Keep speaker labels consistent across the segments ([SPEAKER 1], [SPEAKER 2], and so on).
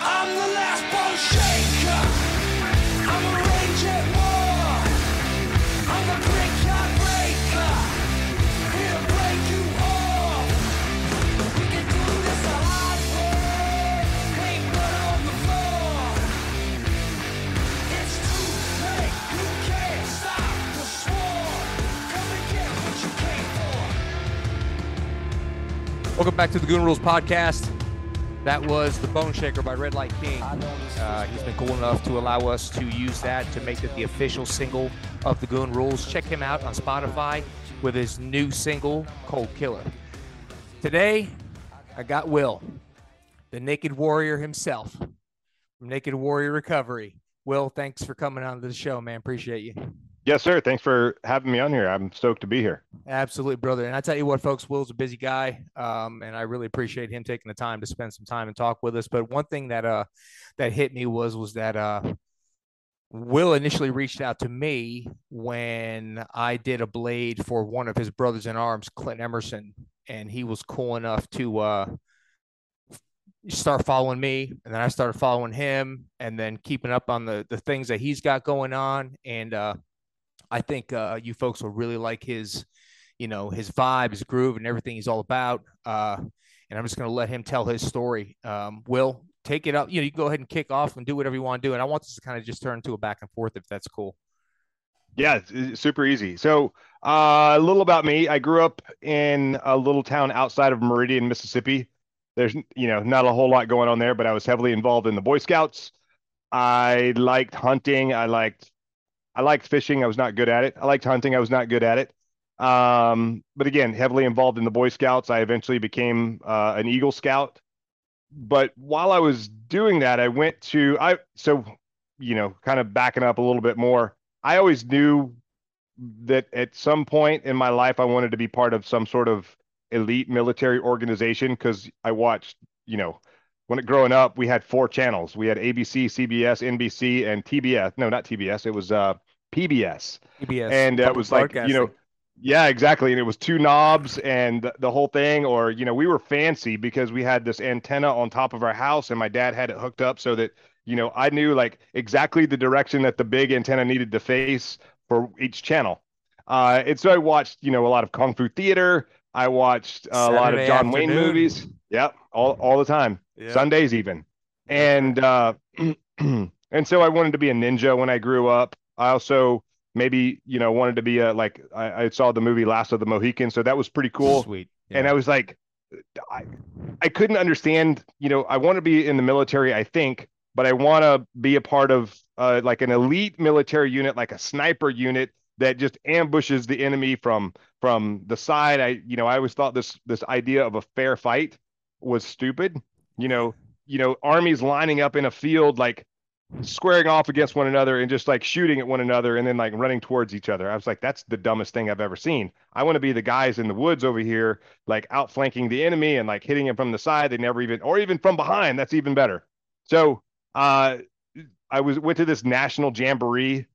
[SPEAKER 1] I'm the last bone shaker. I'm a rage at war. I'm the brickyard breaker. Here to break you off. We can do this the hard way. Ain't blood on the floor. It's too late. You can't stop the swarm. Come and get what you came for.
[SPEAKER 2] Welcome back to the Goon Rules podcast. That was the Bone Shaker by Red Light King. Uh, he's been cool enough to allow us to use that to make it the official single of the Goon Rules. Check him out on Spotify with his new single, Cold Killer. Today, I got Will, the Naked Warrior himself from Naked Warrior Recovery. Will, thanks for coming on to the show, man. Appreciate you.
[SPEAKER 3] Yes, sir. Thanks for having me on here. I'm stoked to be here.
[SPEAKER 2] Absolutely, brother. And I tell you what, folks, Will's a busy guy, um, and I really appreciate him taking the time to spend some time and talk with us. But one thing that uh that hit me was was that uh Will initially reached out to me when I did a blade for one of his brothers in arms, Clint Emerson, and he was cool enough to uh start following me and then I started following him and then keeping up on the the things that he's got going on and uh I think uh, you folks will really like his, you know, his vibe, his groove, and everything he's all about. Uh, and I'm just going to let him tell his story. Um, Will, take it up. You know, you go ahead and kick off and do whatever you want to do. And I want this to kind of just turn to a back and forth, if that's cool.
[SPEAKER 3] Yeah, super easy. So, uh, a little about me. I grew up in a little town outside of Meridian, Mississippi. There's, you know, not a whole lot going on there, but I was heavily involved in the Boy Scouts. I liked hunting. I liked I liked fishing. I was not good at it. I liked hunting. I was not good at it. Um, but again, heavily involved in the Boy Scouts. I eventually became uh, an Eagle Scout. But while I was doing that, I went to I so you know, kind of backing up a little bit more. I always knew that at some point in my life I wanted to be part of some sort of elite military organization because I watched, you know, when it growing up, we had four channels. We had ABC, CBS, NBC, and TBS. No, not TBS. It was uh, PBS.
[SPEAKER 2] PBS.
[SPEAKER 3] And it was like, you know, yeah, exactly. And it was two knobs and the, whole thing. Or, you know, we were fancy because we had this antenna on top of our house and my dad had it hooked up so that, you know, I knew like exactly the direction that the big antenna needed to face for each channel. Uh, and so I watched, you know, a lot of Kung Fu theater. I watched a lot of John Wayne movies. Yep. All, all the time.
[SPEAKER 2] Yeah.
[SPEAKER 3] Sundays even. And uh and so I wanted to be a ninja when I grew up. I also maybe, you know, wanted to be a like I, I saw the movie Last of the Mohicans, so that was pretty cool.
[SPEAKER 2] Sweet.
[SPEAKER 3] And I was like I I couldn't understand, you know, I want to be in the military, I think, but I want to be a part of uh like an elite military unit, like a sniper unit that just ambushes the enemy from from the side. I you know, I always thought this this idea of a fair fight was stupid. You know, you know, armies lining up in a field like squaring off against one another and just like shooting at one another and then like running towards each other. I was like, that's the dumbest thing I've ever seen. I want to be the guys in the woods over here, like outflanking the enemy and like hitting him from the side. They never even, or even from behind. That's even better. So, uh, I was went to this national jamboree.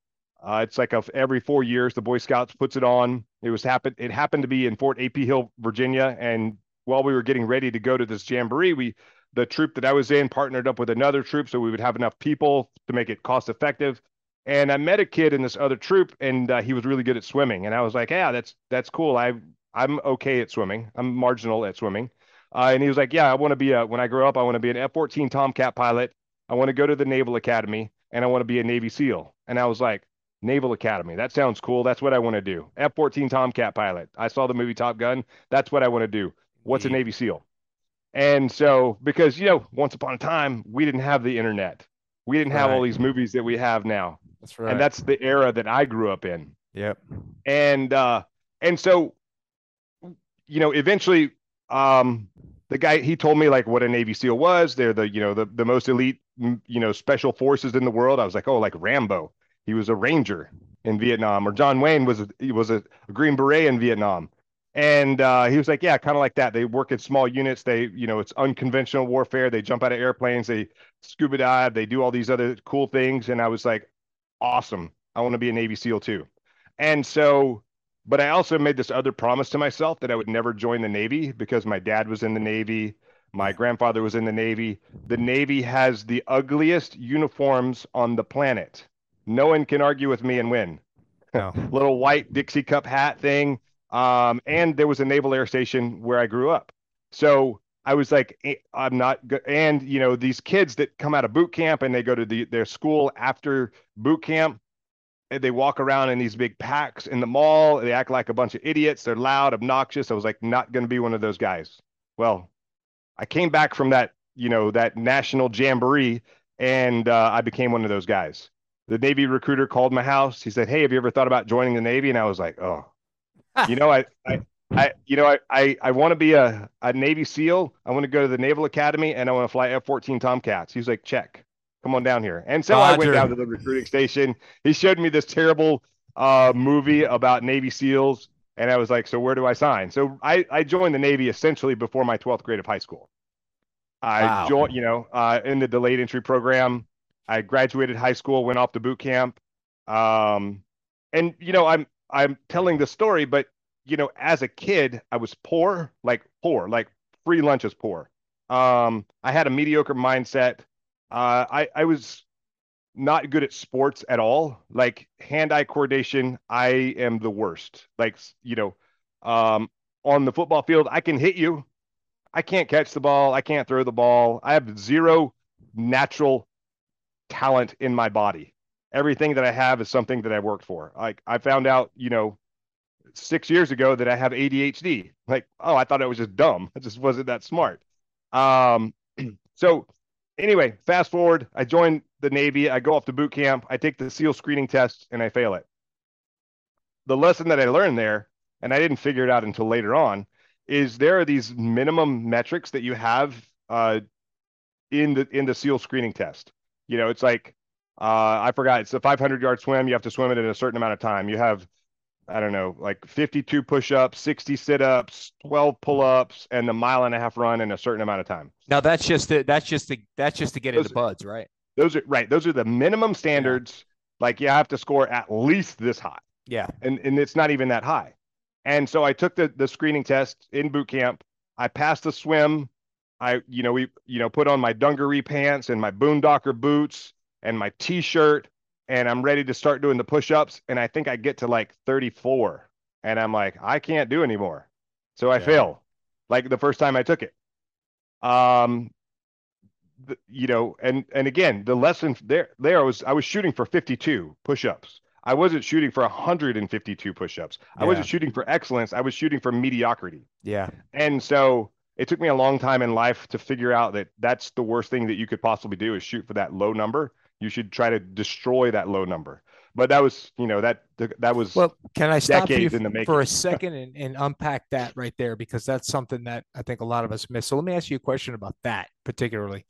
[SPEAKER 3] Uh, it's like a, every four years the Boy Scouts puts it on. It was happened. It happened to be in Fort AP Hill, Virginia, and while we were getting ready to go to this jamboree, we the troop that I was in partnered up with another troop so we would have enough people to make it cost effective. And I met a kid in this other troop, and uh, he was really good at swimming. And I was like, "Yeah, that's that's cool. I I'm okay at swimming. I'm marginal at swimming." Uh, and he was like, "Yeah, I want to be a when I grow up, I want to be an F-14 Tomcat pilot. I want to go to the Naval Academy, and I want to be a Navy SEAL." And I was like, "Naval Academy. That sounds cool. That's what I want to do. F-14 Tomcat pilot. I saw the movie Top Gun. That's what I want to do. What's a Navy SEAL?" And so, because you know, once upon a time, we didn't have the internet. We didn't have all these movies that we have now
[SPEAKER 2] That's right.
[SPEAKER 3] and that's the era that I grew up in.
[SPEAKER 2] yep.
[SPEAKER 3] And uh and so you know, eventually um the guy he told me like what a Navy SEAL was. They're the, you know, the the most elite, mm, you know, special forces in the world. I was like, "Oh, like Rambo. He was a ranger in Vietnam or John Wayne was a, he was a Green Beret in Vietnam." And uh, he was like, yeah, kind of like that. They work in small units. They, you know, it's unconventional warfare. They jump out of airplanes. They scuba dive. They do all these other cool things. And I was like, awesome. I want to be a Navy SEAL too. And so, but I also made this other promise to myself that I would never join the Navy because my dad was in the Navy. My grandfather was in the Navy. The Navy has the ugliest uniforms on the planet. No one can argue with me and win.
[SPEAKER 2] No.
[SPEAKER 3] Little white Dixie cup hat thing. Um, and there was a naval air station where I grew up. So I was like, eh, I'm not good. And you know, these kids that come out of boot camp and they go to the, their school after boot camp, and they walk around in these big packs in the mall. They act like a bunch of idiots. They're loud, obnoxious. I was like, not going to be one of those guys. Well, I came back from that, you know, that national jamboree, and uh, I became one of those guys. The Navy recruiter called my house. He said, "Hey, have you ever thought about joining the Navy?" And I was like, "Oh, you know, I, I, I, you know, I, I, I want to be a, a Navy SEAL. I want to go to the Naval Academy, and I want to fly F-14 Tomcats." He's like, "Check, come on down here." And so I went down to the recruiting station. He showed me this terrible uh, movie about Navy SEALs, and I was like, "So where do I sign?" So I, I joined the Navy essentially before my 12th grade of high school. I
[SPEAKER 2] Wow.
[SPEAKER 3] joined, you know, uh, in the delayed entry program. I graduated high school, went off to boot camp. Um, and you know, I'm I'm telling the story, but you know, as a kid, I was poor, like poor, like free lunches poor. Um, I had a mediocre mindset. Uh, I I was not good at sports at all. Like hand-eye coordination, I am the worst. Like, you know, um, on the football field, I can hit you. I can't catch the ball. I can't throw the ball. I have zero natural talent in my body. Everything that I have is something that I worked for. Like I found out, you know, six years ago that I have ADHD. Like, oh, I thought I was just dumb. I just wasn't that smart. Um, so anyway, fast forward, I joined the Navy. I go off to boot camp. I take the SEAL screening test and I fail it. The lesson that I learned there, and I didn't figure it out until later on, is there are these minimum metrics that you have uh, in the in the SEAL screening test. You know, it's like uh, I forgot. It's a 500 yard swim. You have to swim it in a certain amount of time. You have I don't know, like 52 push-ups, 60 sit-ups, 12 pull-ups, and a mile and a half run in a certain amount of time.
[SPEAKER 2] Now that's just to, that's just to, that's just to get into BUD/S, right?
[SPEAKER 3] Those are right. Those are the minimum standards. Like you have to score at least this high,
[SPEAKER 2] Yeah.
[SPEAKER 3] and and it's not even that high. And so I took the the screening test in boot camp. I passed the swim. I you know we you know put on my dungaree pants and my boondocker boots and my t-shirt, and I'm ready to start doing the push-ups. And I think I get to like 34, and I'm like I can't do anymore. So I
[SPEAKER 2] Yeah.
[SPEAKER 3] fail, like the first time I took it. Um, you know, and and again, the lesson there there was I was shooting for 52 push-ups. I wasn't shooting for 152 push-ups. I wasn't shooting for excellence. I was shooting for mediocrity.
[SPEAKER 2] Yeah.
[SPEAKER 3] And so it took me a long time in life to figure out that that's the worst thing that you could possibly do is shoot for that low number. You should try to destroy that low number. But that was, you know, that that was
[SPEAKER 2] Well, can I stop you for a second and, and unpack that right there because that's something that I think a lot of us miss. So let me ask you a question about that particularly.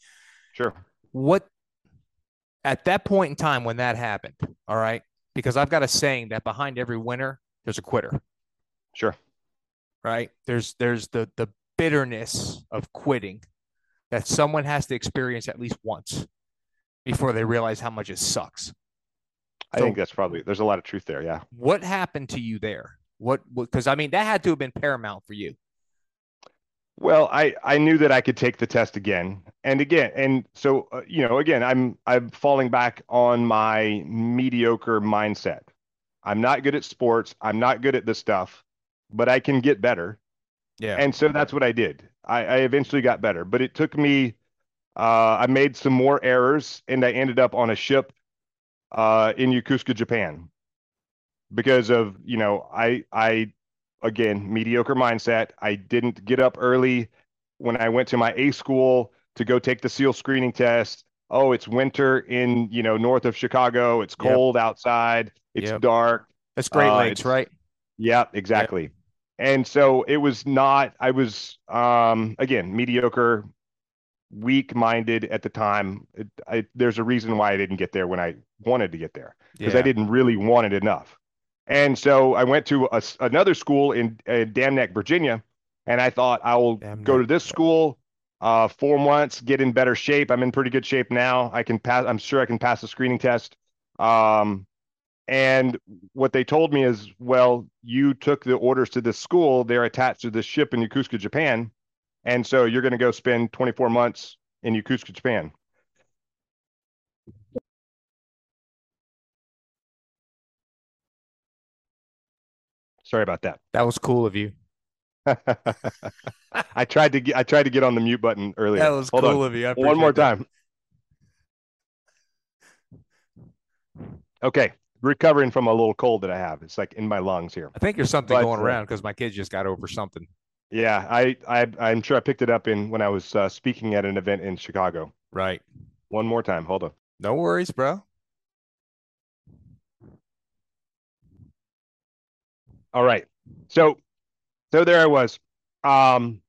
[SPEAKER 3] sure.
[SPEAKER 2] What at that point in time when that happened, all right? Because I've got a saying that behind every winner, there's a quitter,
[SPEAKER 3] Sure.
[SPEAKER 2] right? There's there's the the bitterness of quitting that someone has to experience at least once before they realize how much it sucks.
[SPEAKER 3] I
[SPEAKER 2] So-
[SPEAKER 3] think that's probably there's a lot of truth there. Yeah.
[SPEAKER 2] What happened to you there? What because I mean that had to have been paramount for you.
[SPEAKER 3] Well, I I knew that I could take the test again and again, and so uh, you know, again, I'm I'm falling back on my mediocre mindset. I'm not good at sports. I'm not good at this stuff, but I can get better.
[SPEAKER 2] Yeah.
[SPEAKER 3] And so that's what I did. I, I eventually got better, but it took me. Uh, I made some more errors, and I ended up on a ship uh, in Yokosuka, Japan, because of you know I I again mediocre mindset. I didn't get up early when I went to my A school to go take the SEAL screening test. Oh, it's winter in you know north of Chicago. It's
[SPEAKER 2] Yep.
[SPEAKER 3] cold outside. It's
[SPEAKER 2] Yep.
[SPEAKER 3] dark.
[SPEAKER 2] That's Great
[SPEAKER 3] uh,
[SPEAKER 2] Lakes, right?
[SPEAKER 3] Yeah, exactly. And so it was not, I was, um, again, mediocre, weak minded at the time. It, I, there's a reason why I didn't get there when I wanted to get there because I didn't really want it enough. And so I went to a another school in, in Dam Neck, Virginia, and I thought I will go to this school, uh, four months, get in better shape. I'm in pretty good shape now. I can pass, I'm sure I can pass the screening test. Um, and what they told me is, well, you took the orders to this school. They're attached to this ship in Yokosuka, Japan. And so you're going to go spend 24 months in Yokosuka, Japan. Sorry about that.
[SPEAKER 2] That was cool of you.
[SPEAKER 3] I tried to get I tried to get on the mute button earlier.
[SPEAKER 2] That was
[SPEAKER 3] Hold
[SPEAKER 2] cool
[SPEAKER 3] on.
[SPEAKER 2] of you.
[SPEAKER 3] One more
[SPEAKER 2] that.
[SPEAKER 3] time. Okay, recovering from a little cold that I have. It's like in my lungs here.
[SPEAKER 2] I think there's something
[SPEAKER 3] But,
[SPEAKER 2] going
[SPEAKER 3] uh,
[SPEAKER 2] around because my kids just got over something.
[SPEAKER 3] Yeah, I, I I'm sure I picked it up in when I was uh, speaking at an event in Chicago.
[SPEAKER 2] Right.
[SPEAKER 3] One more time. Hold on.
[SPEAKER 2] No worries, bro.
[SPEAKER 3] All right. So so there I was. Um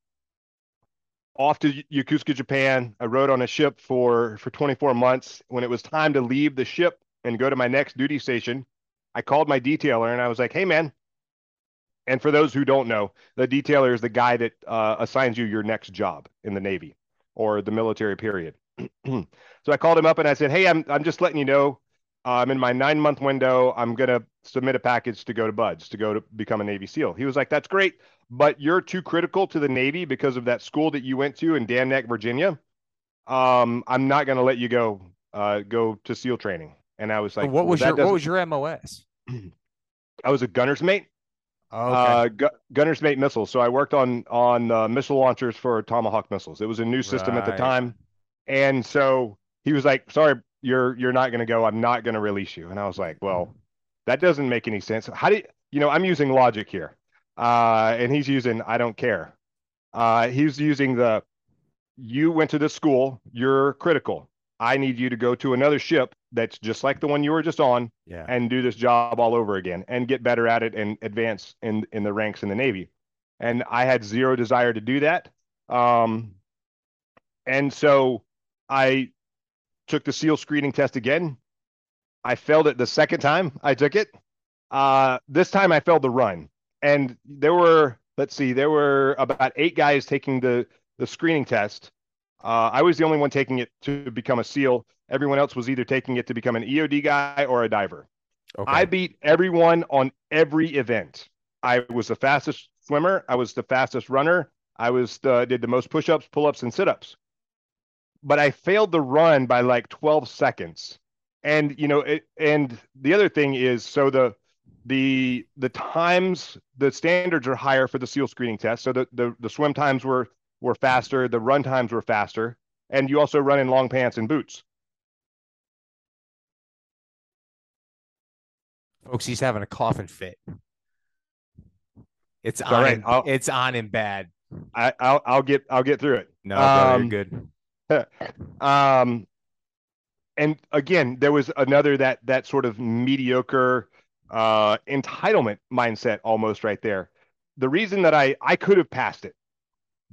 [SPEAKER 3] off to Yokosuka, Japan. I rode on a ship for for 24 months. When it was time to leave the ship and go to my next duty station, I called my detailer and I was like, "Hey man." And for those who don't know, the detailer is the guy that uh, assigns you your next job in the Navy or the military period. so I called him up and I said, "Hey, I'm I'm just letting you know uh, I'm in my nine month window. I'm gonna submit a package to go to BUD/S to go to become a Navy SEAL." He was like, "That's great, but you're too critical to the Navy because of that school that you went to in Dam Neck, Virginia. Um, I'm not gonna let you go uh, go to SEAL training." And I was like,
[SPEAKER 2] what was
[SPEAKER 3] that
[SPEAKER 2] your what was your MOS?
[SPEAKER 3] I was a gunner's mate,
[SPEAKER 2] Oh, okay.
[SPEAKER 3] uh, gu- gunner's mate missiles. So I worked on on uh, missile launchers for Tomahawk missiles. It was a new system at the time, and so he was like, "Sorry, you're you're not going to go. I'm not going to release you." And I was like, "Well, that doesn't make any sense. How do you, you know? I'm using logic here, uh, and he's using I don't care. Uh, he's using the you went to this school. You're critical. I need you to go to another ship that's just like the one you were just on
[SPEAKER 2] yeah.
[SPEAKER 3] and do this job all over again and get better at it and advance in in the ranks in the Navy. And I had zero desire to do that. Um, and so I took the SEAL screening test again. I failed it the second time I took it. Uh, this time I failed the run. And there were, let's see, there were about eight guys taking the the screening test. Uh, I was the only one taking it to become a SEAL. Everyone else was either taking it to become an EOD guy or a diver.
[SPEAKER 2] Okay.
[SPEAKER 3] I beat everyone on every event. I was the fastest swimmer. I was the fastest runner. I was the, did the most push-ups, pull-ups, and sit-ups. But I failed the run by like 12 seconds. And you know, it, and the other thing is, so the the the times, the standards are higher for the SEAL screening test. So the the, the swim times were were faster, the run times were faster, and you also run in long pants and boots.
[SPEAKER 2] Folks, he's having a coughing fit. It's
[SPEAKER 3] all
[SPEAKER 2] on
[SPEAKER 3] right.
[SPEAKER 2] him.
[SPEAKER 3] I'll-
[SPEAKER 2] It's on him bad.
[SPEAKER 3] I I'll, I'll get I'll get through it.
[SPEAKER 2] No, brother,
[SPEAKER 3] Um,
[SPEAKER 2] you're good.
[SPEAKER 3] um and again there was another that that sort of mediocre uh entitlement mindset almost right there the reason that i i could have passed it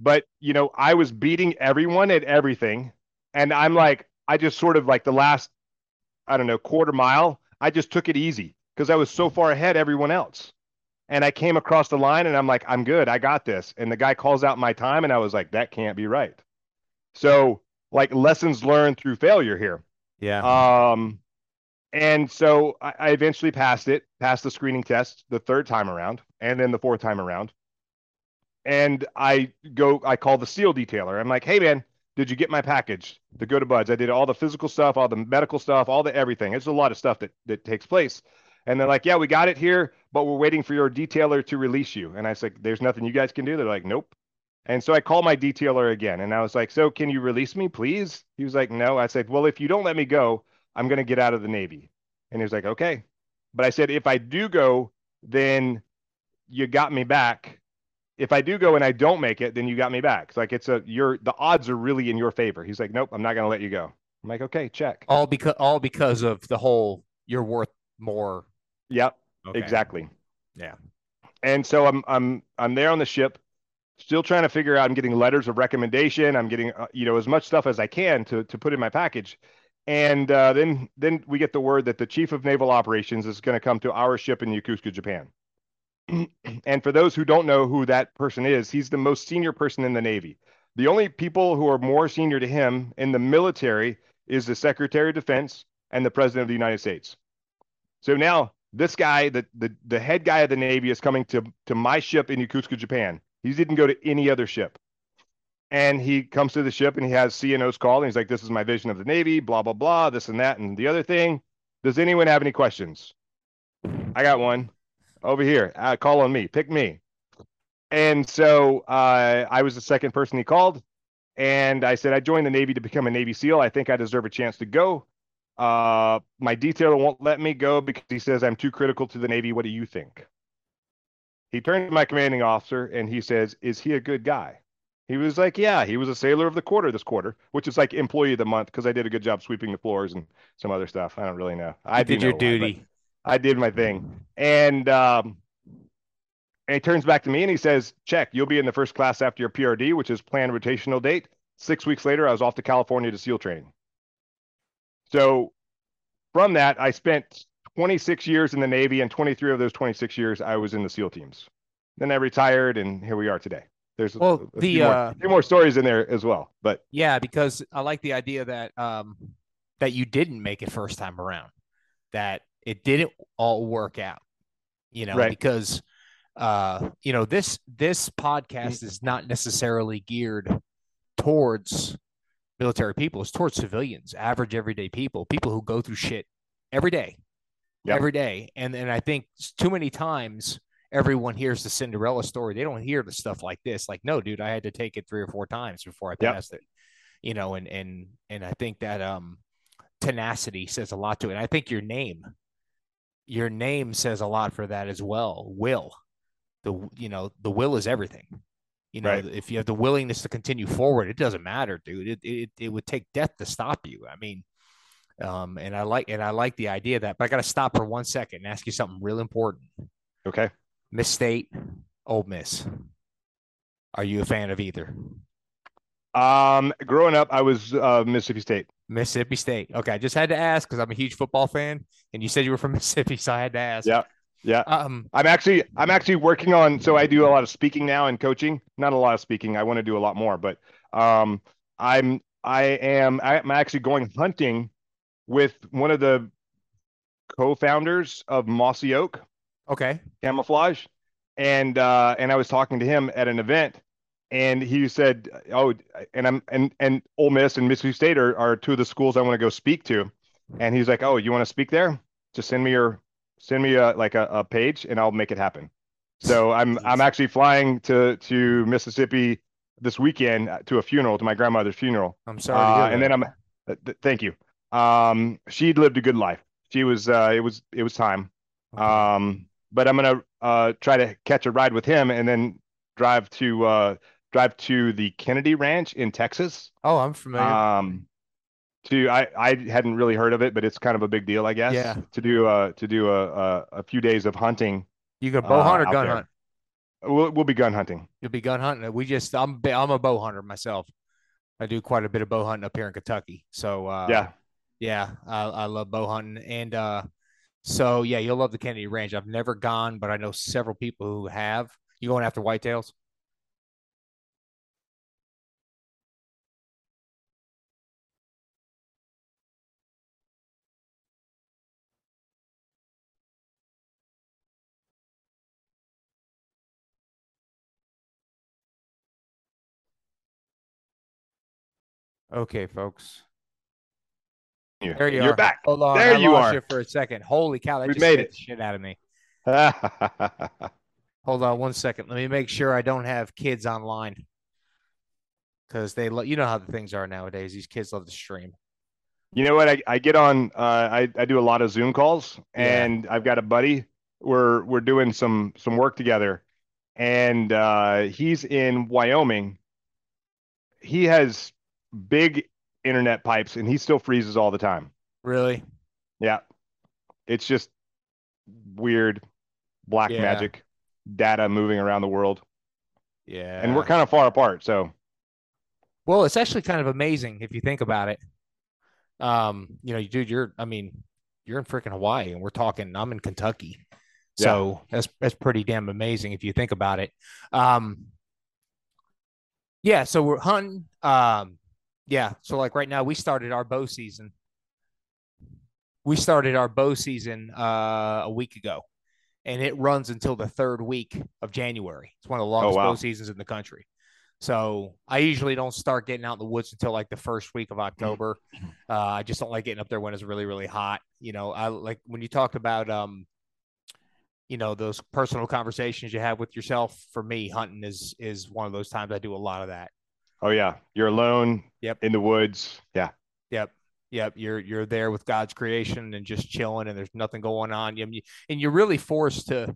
[SPEAKER 3] but you know i was beating everyone at everything and i'm like i just sort of like the last i don't know quarter mile i just took it easy because i was so far ahead everyone else and i came across the line and i'm like i'm good i got this and the guy calls out my time and i was like that can't be right so like lessons learned through failure here.
[SPEAKER 2] Yeah.
[SPEAKER 3] Um, and so I, I eventually passed it, passed the screening test the third time around, and then the fourth time around. And I go, I call the SEAL detailer. I'm like, hey man, did you get my package The go to BUD/S? I did all the physical stuff, all the medical stuff, all the everything. It's a lot of stuff that that takes place. And they're like, yeah, we got it here, but we're waiting for your detailer to release you. And I said, there's nothing you guys can do. They're like, nope. And so I called my detailer again and I was like, So can you release me, please? He was like, No. I said, Well, if you don't let me go, I'm to get out of the Navy. And he was like, Okay. But I said, If I do go, then you got me back. If I do go and I don't make it, then you got me back. It's like, it's a, you're, the odds are really in your favor. He's like, Nope, I'm not going to let you go. I'm like, Okay, check.
[SPEAKER 2] all because all because of the whole you're worth more.
[SPEAKER 3] Yep.
[SPEAKER 2] Okay.
[SPEAKER 3] Exactly.
[SPEAKER 2] Yeah.
[SPEAKER 3] And so I'm I'm I'm there on the ship, still trying to figure out. I'm getting letters of recommendation. I'm getting uh, you know as much stuff as I can to to put in my package. And uh, then then we get the word that the chief of naval operations is going to come to our ship in Yokosuka, Japan. and for those who don't know who that person is, he's the most senior person in the Navy. The only people who are more senior to him in the military is the Secretary of Defense and the President of the United States. So now this guy, the, the, the head guy of the Navy, is coming to, to my ship in Yokosuka, Japan. He didn't go to any other ship. and he comes to the ship and he has CNO's call and he's like, "This is my vision of the Navy, blah blah blah, this and that and the other thing. Does anyone have any questions?" I got one over here. Uh, call on me. Pick me. And so uh, I was the second person he called, and I said I joined the Navy to become a Navy SEAL. I think I deserve a chance to go. Uh, my detailer won't let me go because he says I'm too critical to the Navy. What do you think? He turned to my commanding officer and he says, "Is he a good guy?" He was like, "Yeah, he was a sailor of the quarter this quarter, which is like employee of the month because I did a good job sweeping the floors and some other stuff. I don't really know. I
[SPEAKER 2] You did your
[SPEAKER 3] why,
[SPEAKER 2] duty.
[SPEAKER 3] I did my thing. And um and he turns back to me and he says, check, you'll be in the first class after your PRD, which is planned rotational date. Six weeks later, I was off to California to SEAL training. So from that, I spent 26 years in the Navy, and 23 of those 26 years I was in the SEAL teams. Then I retired, and here we are today. There's a-
[SPEAKER 2] Well,
[SPEAKER 3] a,
[SPEAKER 2] the,
[SPEAKER 3] few, more,
[SPEAKER 2] uh,
[SPEAKER 3] few more stories in there as well. But
[SPEAKER 2] Yeah, because I like the idea that um that you didn't make it first time around, that it didn't all work out, you know,
[SPEAKER 3] Right.
[SPEAKER 2] because uh you know this this podcast is not necessarily geared towards military people, it's towards civilians, average everyday people, people who go through shit every day,
[SPEAKER 3] Yep.
[SPEAKER 2] every day, and and I think too many times everyone hears the Cinderella story. They don't hear the stuff like this. Like, no, dude, I had to take it three or four times before I
[SPEAKER 3] Yep.
[SPEAKER 2] passed it. You know, and and and I think that um tenacity says a lot to it. And I think your name, your name says a lot for that as well. Will. The you know, the will is everything. You know,
[SPEAKER 3] Right.
[SPEAKER 2] if you have the willingness to continue forward, it doesn't matter, dude. It it it would take death to stop you. I mean, um, and I like and I like the idea of that, but I gotta stop for one second and ask you something real important.
[SPEAKER 3] okay.
[SPEAKER 2] Miss State, Ole Miss. Are you a fan of either?
[SPEAKER 3] Um, growing up, I was uh, Mississippi State.
[SPEAKER 2] Mississippi State. Okay, I just had to ask because I'm a huge football fan, and you said you were from Mississippi, so I had to ask.
[SPEAKER 3] Yeah, yeah.
[SPEAKER 2] Um.
[SPEAKER 3] I'm actually I'm actually working on so I do a lot of speaking now and coaching. Not a lot of speaking. I want to do a lot more, but um I'm I am I'm actually going hunting with one of the co-founders of Mossy Oak
[SPEAKER 2] Okay.
[SPEAKER 3] Camouflage. And uh and I was talking to him at an event and he said, "Oh, and I'm and and Ole Miss and Mississippi State are, are two of the schools I want to go speak to." And he's like, "Oh, you want to speak there? Just send me your send me a like a, a page and I'll make it happen." So I'm I'm actually flying to to Mississippi this weekend to a funeral to my grandmother's funeral.
[SPEAKER 2] I'm sorry.
[SPEAKER 3] Uh, and then I'm uh, th- thank you. Um, she'd lived a good life. She was uh, it was it was time. Um, but I'm gonna uh try to catch a ride with him and then drive to uh drive to the Kennedy Ranch in Texas.
[SPEAKER 2] oh, I'm familiar.
[SPEAKER 3] Um, to I I hadn't really heard of it, but it's kind of a big deal, I guess.
[SPEAKER 2] Yeah.
[SPEAKER 3] To do uh to do a a, a few days of hunting.
[SPEAKER 2] you go bow
[SPEAKER 3] uh,
[SPEAKER 2] hunt or gun
[SPEAKER 3] there.
[SPEAKER 2] hunt?
[SPEAKER 3] We'll we'll be gun hunting.
[SPEAKER 2] You'll be gun hunting. We just I'm I'm a bow hunter myself. I do quite a bit of bow hunting up here in Kentucky. So uh,
[SPEAKER 3] yeah.
[SPEAKER 2] Yeah, I, I love bow hunting, and uh, so yeah, you'll love the Kennedy Range. I've never gone, but I know several people who have. You going after whitetails? Okay, folks.
[SPEAKER 3] You-
[SPEAKER 2] There you are.
[SPEAKER 3] You're
[SPEAKER 2] are.
[SPEAKER 3] back.
[SPEAKER 2] Hold on,
[SPEAKER 3] There
[SPEAKER 2] I
[SPEAKER 3] you
[SPEAKER 2] lost
[SPEAKER 3] are.
[SPEAKER 2] you for a second. Holy cow, that
[SPEAKER 3] We
[SPEAKER 2] just
[SPEAKER 3] made it.
[SPEAKER 2] the shit out of me. Hold on one second. Let me make sure I don't have kids online. Because they, lo- you know how the things are nowadays. These kids love to stream.
[SPEAKER 3] You know what? I, I get on uh I, I do a lot of Zoom calls
[SPEAKER 2] Yeah.
[SPEAKER 3] and I've got a buddy. We're we're doing some some work together and uh he's in Wyoming. He has big internet pipes and he still freezes all the time.
[SPEAKER 2] Really?
[SPEAKER 3] Yeah. It's just weird black
[SPEAKER 2] Yeah.
[SPEAKER 3] magic data moving around the world.
[SPEAKER 2] Yeah.
[SPEAKER 3] And we're kind of far apart, so
[SPEAKER 2] Well, it's actually kind of amazing if you think about it. Um, you know, dude, you're I mean, you're in freaking Hawaii and we're talking I'm in Kentucky.
[SPEAKER 3] Yeah.
[SPEAKER 2] So that's that's pretty damn amazing if you think about it. Um yeah, so we're hunting. Um yeah, so like right now we started our bow season. We started our bow season uh a week ago and it runs until the third week of January. It's one of the longest
[SPEAKER 3] Oh, wow.
[SPEAKER 2] bow seasons in the country. So I usually don't start getting out in the woods until like the first week of. October. Uh, I just don't like getting up there when it's really, really hot. You know, I like when you talked about, um, you know, those personal conversations you have with yourself. For me, hunting is is one of those times I do a lot of that.
[SPEAKER 3] Oh yeah, you're alone.
[SPEAKER 2] Yep.
[SPEAKER 3] In the woods. Yeah.
[SPEAKER 2] Yep. Yep. You're you're there with God's creation and just chilling, and there's nothing going on. You, and you're really forced to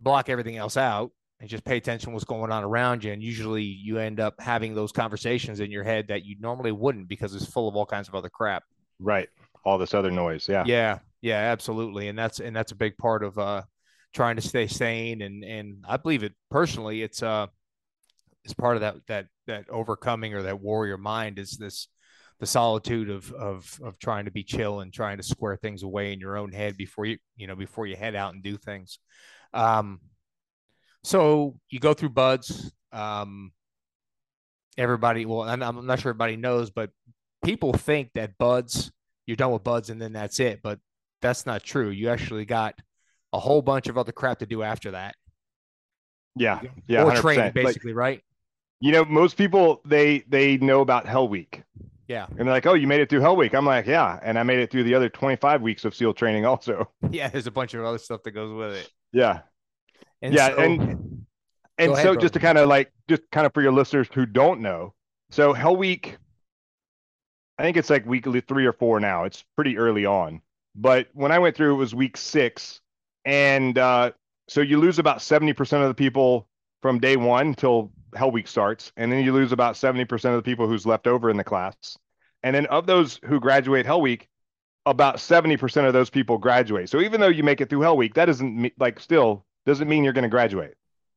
[SPEAKER 2] block everything else out and just pay attention to what's going on around you. And usually you end up having those conversations in your head that you normally wouldn't because it's full of all kinds of other crap.
[SPEAKER 3] Right. All this other noise. Yeah.
[SPEAKER 2] Yeah. Yeah, absolutely. And that's and that's a big part of uh trying to stay sane and and I believe it personally it's uh it's part of that that that overcoming or that warrior mind is this the solitude of of of trying to be chill and trying to square things away in your own head before you you know before you head out and do things. Um so you go through BUD/S um everybody well I'm, I'm not sure everybody knows but people think that BUD/S you're done with BUD/S and then that's it but that's not true you actually got a whole bunch of other crap to do after that
[SPEAKER 3] Yeah. Yeah.
[SPEAKER 2] or
[SPEAKER 3] 100%.
[SPEAKER 2] training
[SPEAKER 3] Like,
[SPEAKER 2] basically right
[SPEAKER 3] you know, most people they they know about Hell Week.
[SPEAKER 2] yeah
[SPEAKER 3] And they're like, "Oh, you made it through Hell Week." I'm like, "Yeah," and I made it through the other 25 weeks of SEAL training also.
[SPEAKER 2] yeah there's a bunch of other stuff that goes with it
[SPEAKER 3] Yeah.
[SPEAKER 2] and
[SPEAKER 3] Yeah,
[SPEAKER 2] so-
[SPEAKER 3] and- And
[SPEAKER 2] ahead,
[SPEAKER 3] so
[SPEAKER 2] bro.
[SPEAKER 3] just to kind of like just kind of for your listeners who don't know, so Hell Week I think it's like weekly 3 or 4 now. It's pretty early on. But when I went through it was week 6 and uh so you lose about 70% of the people from day 1 till Hell Week starts and then you lose about 70% of the people who's left over in the class. And then of those who graduate Hell Week, about 70% of those people graduate. So even though you make it through Hell Week, that doesn't like still doesn't mean you're going to graduate.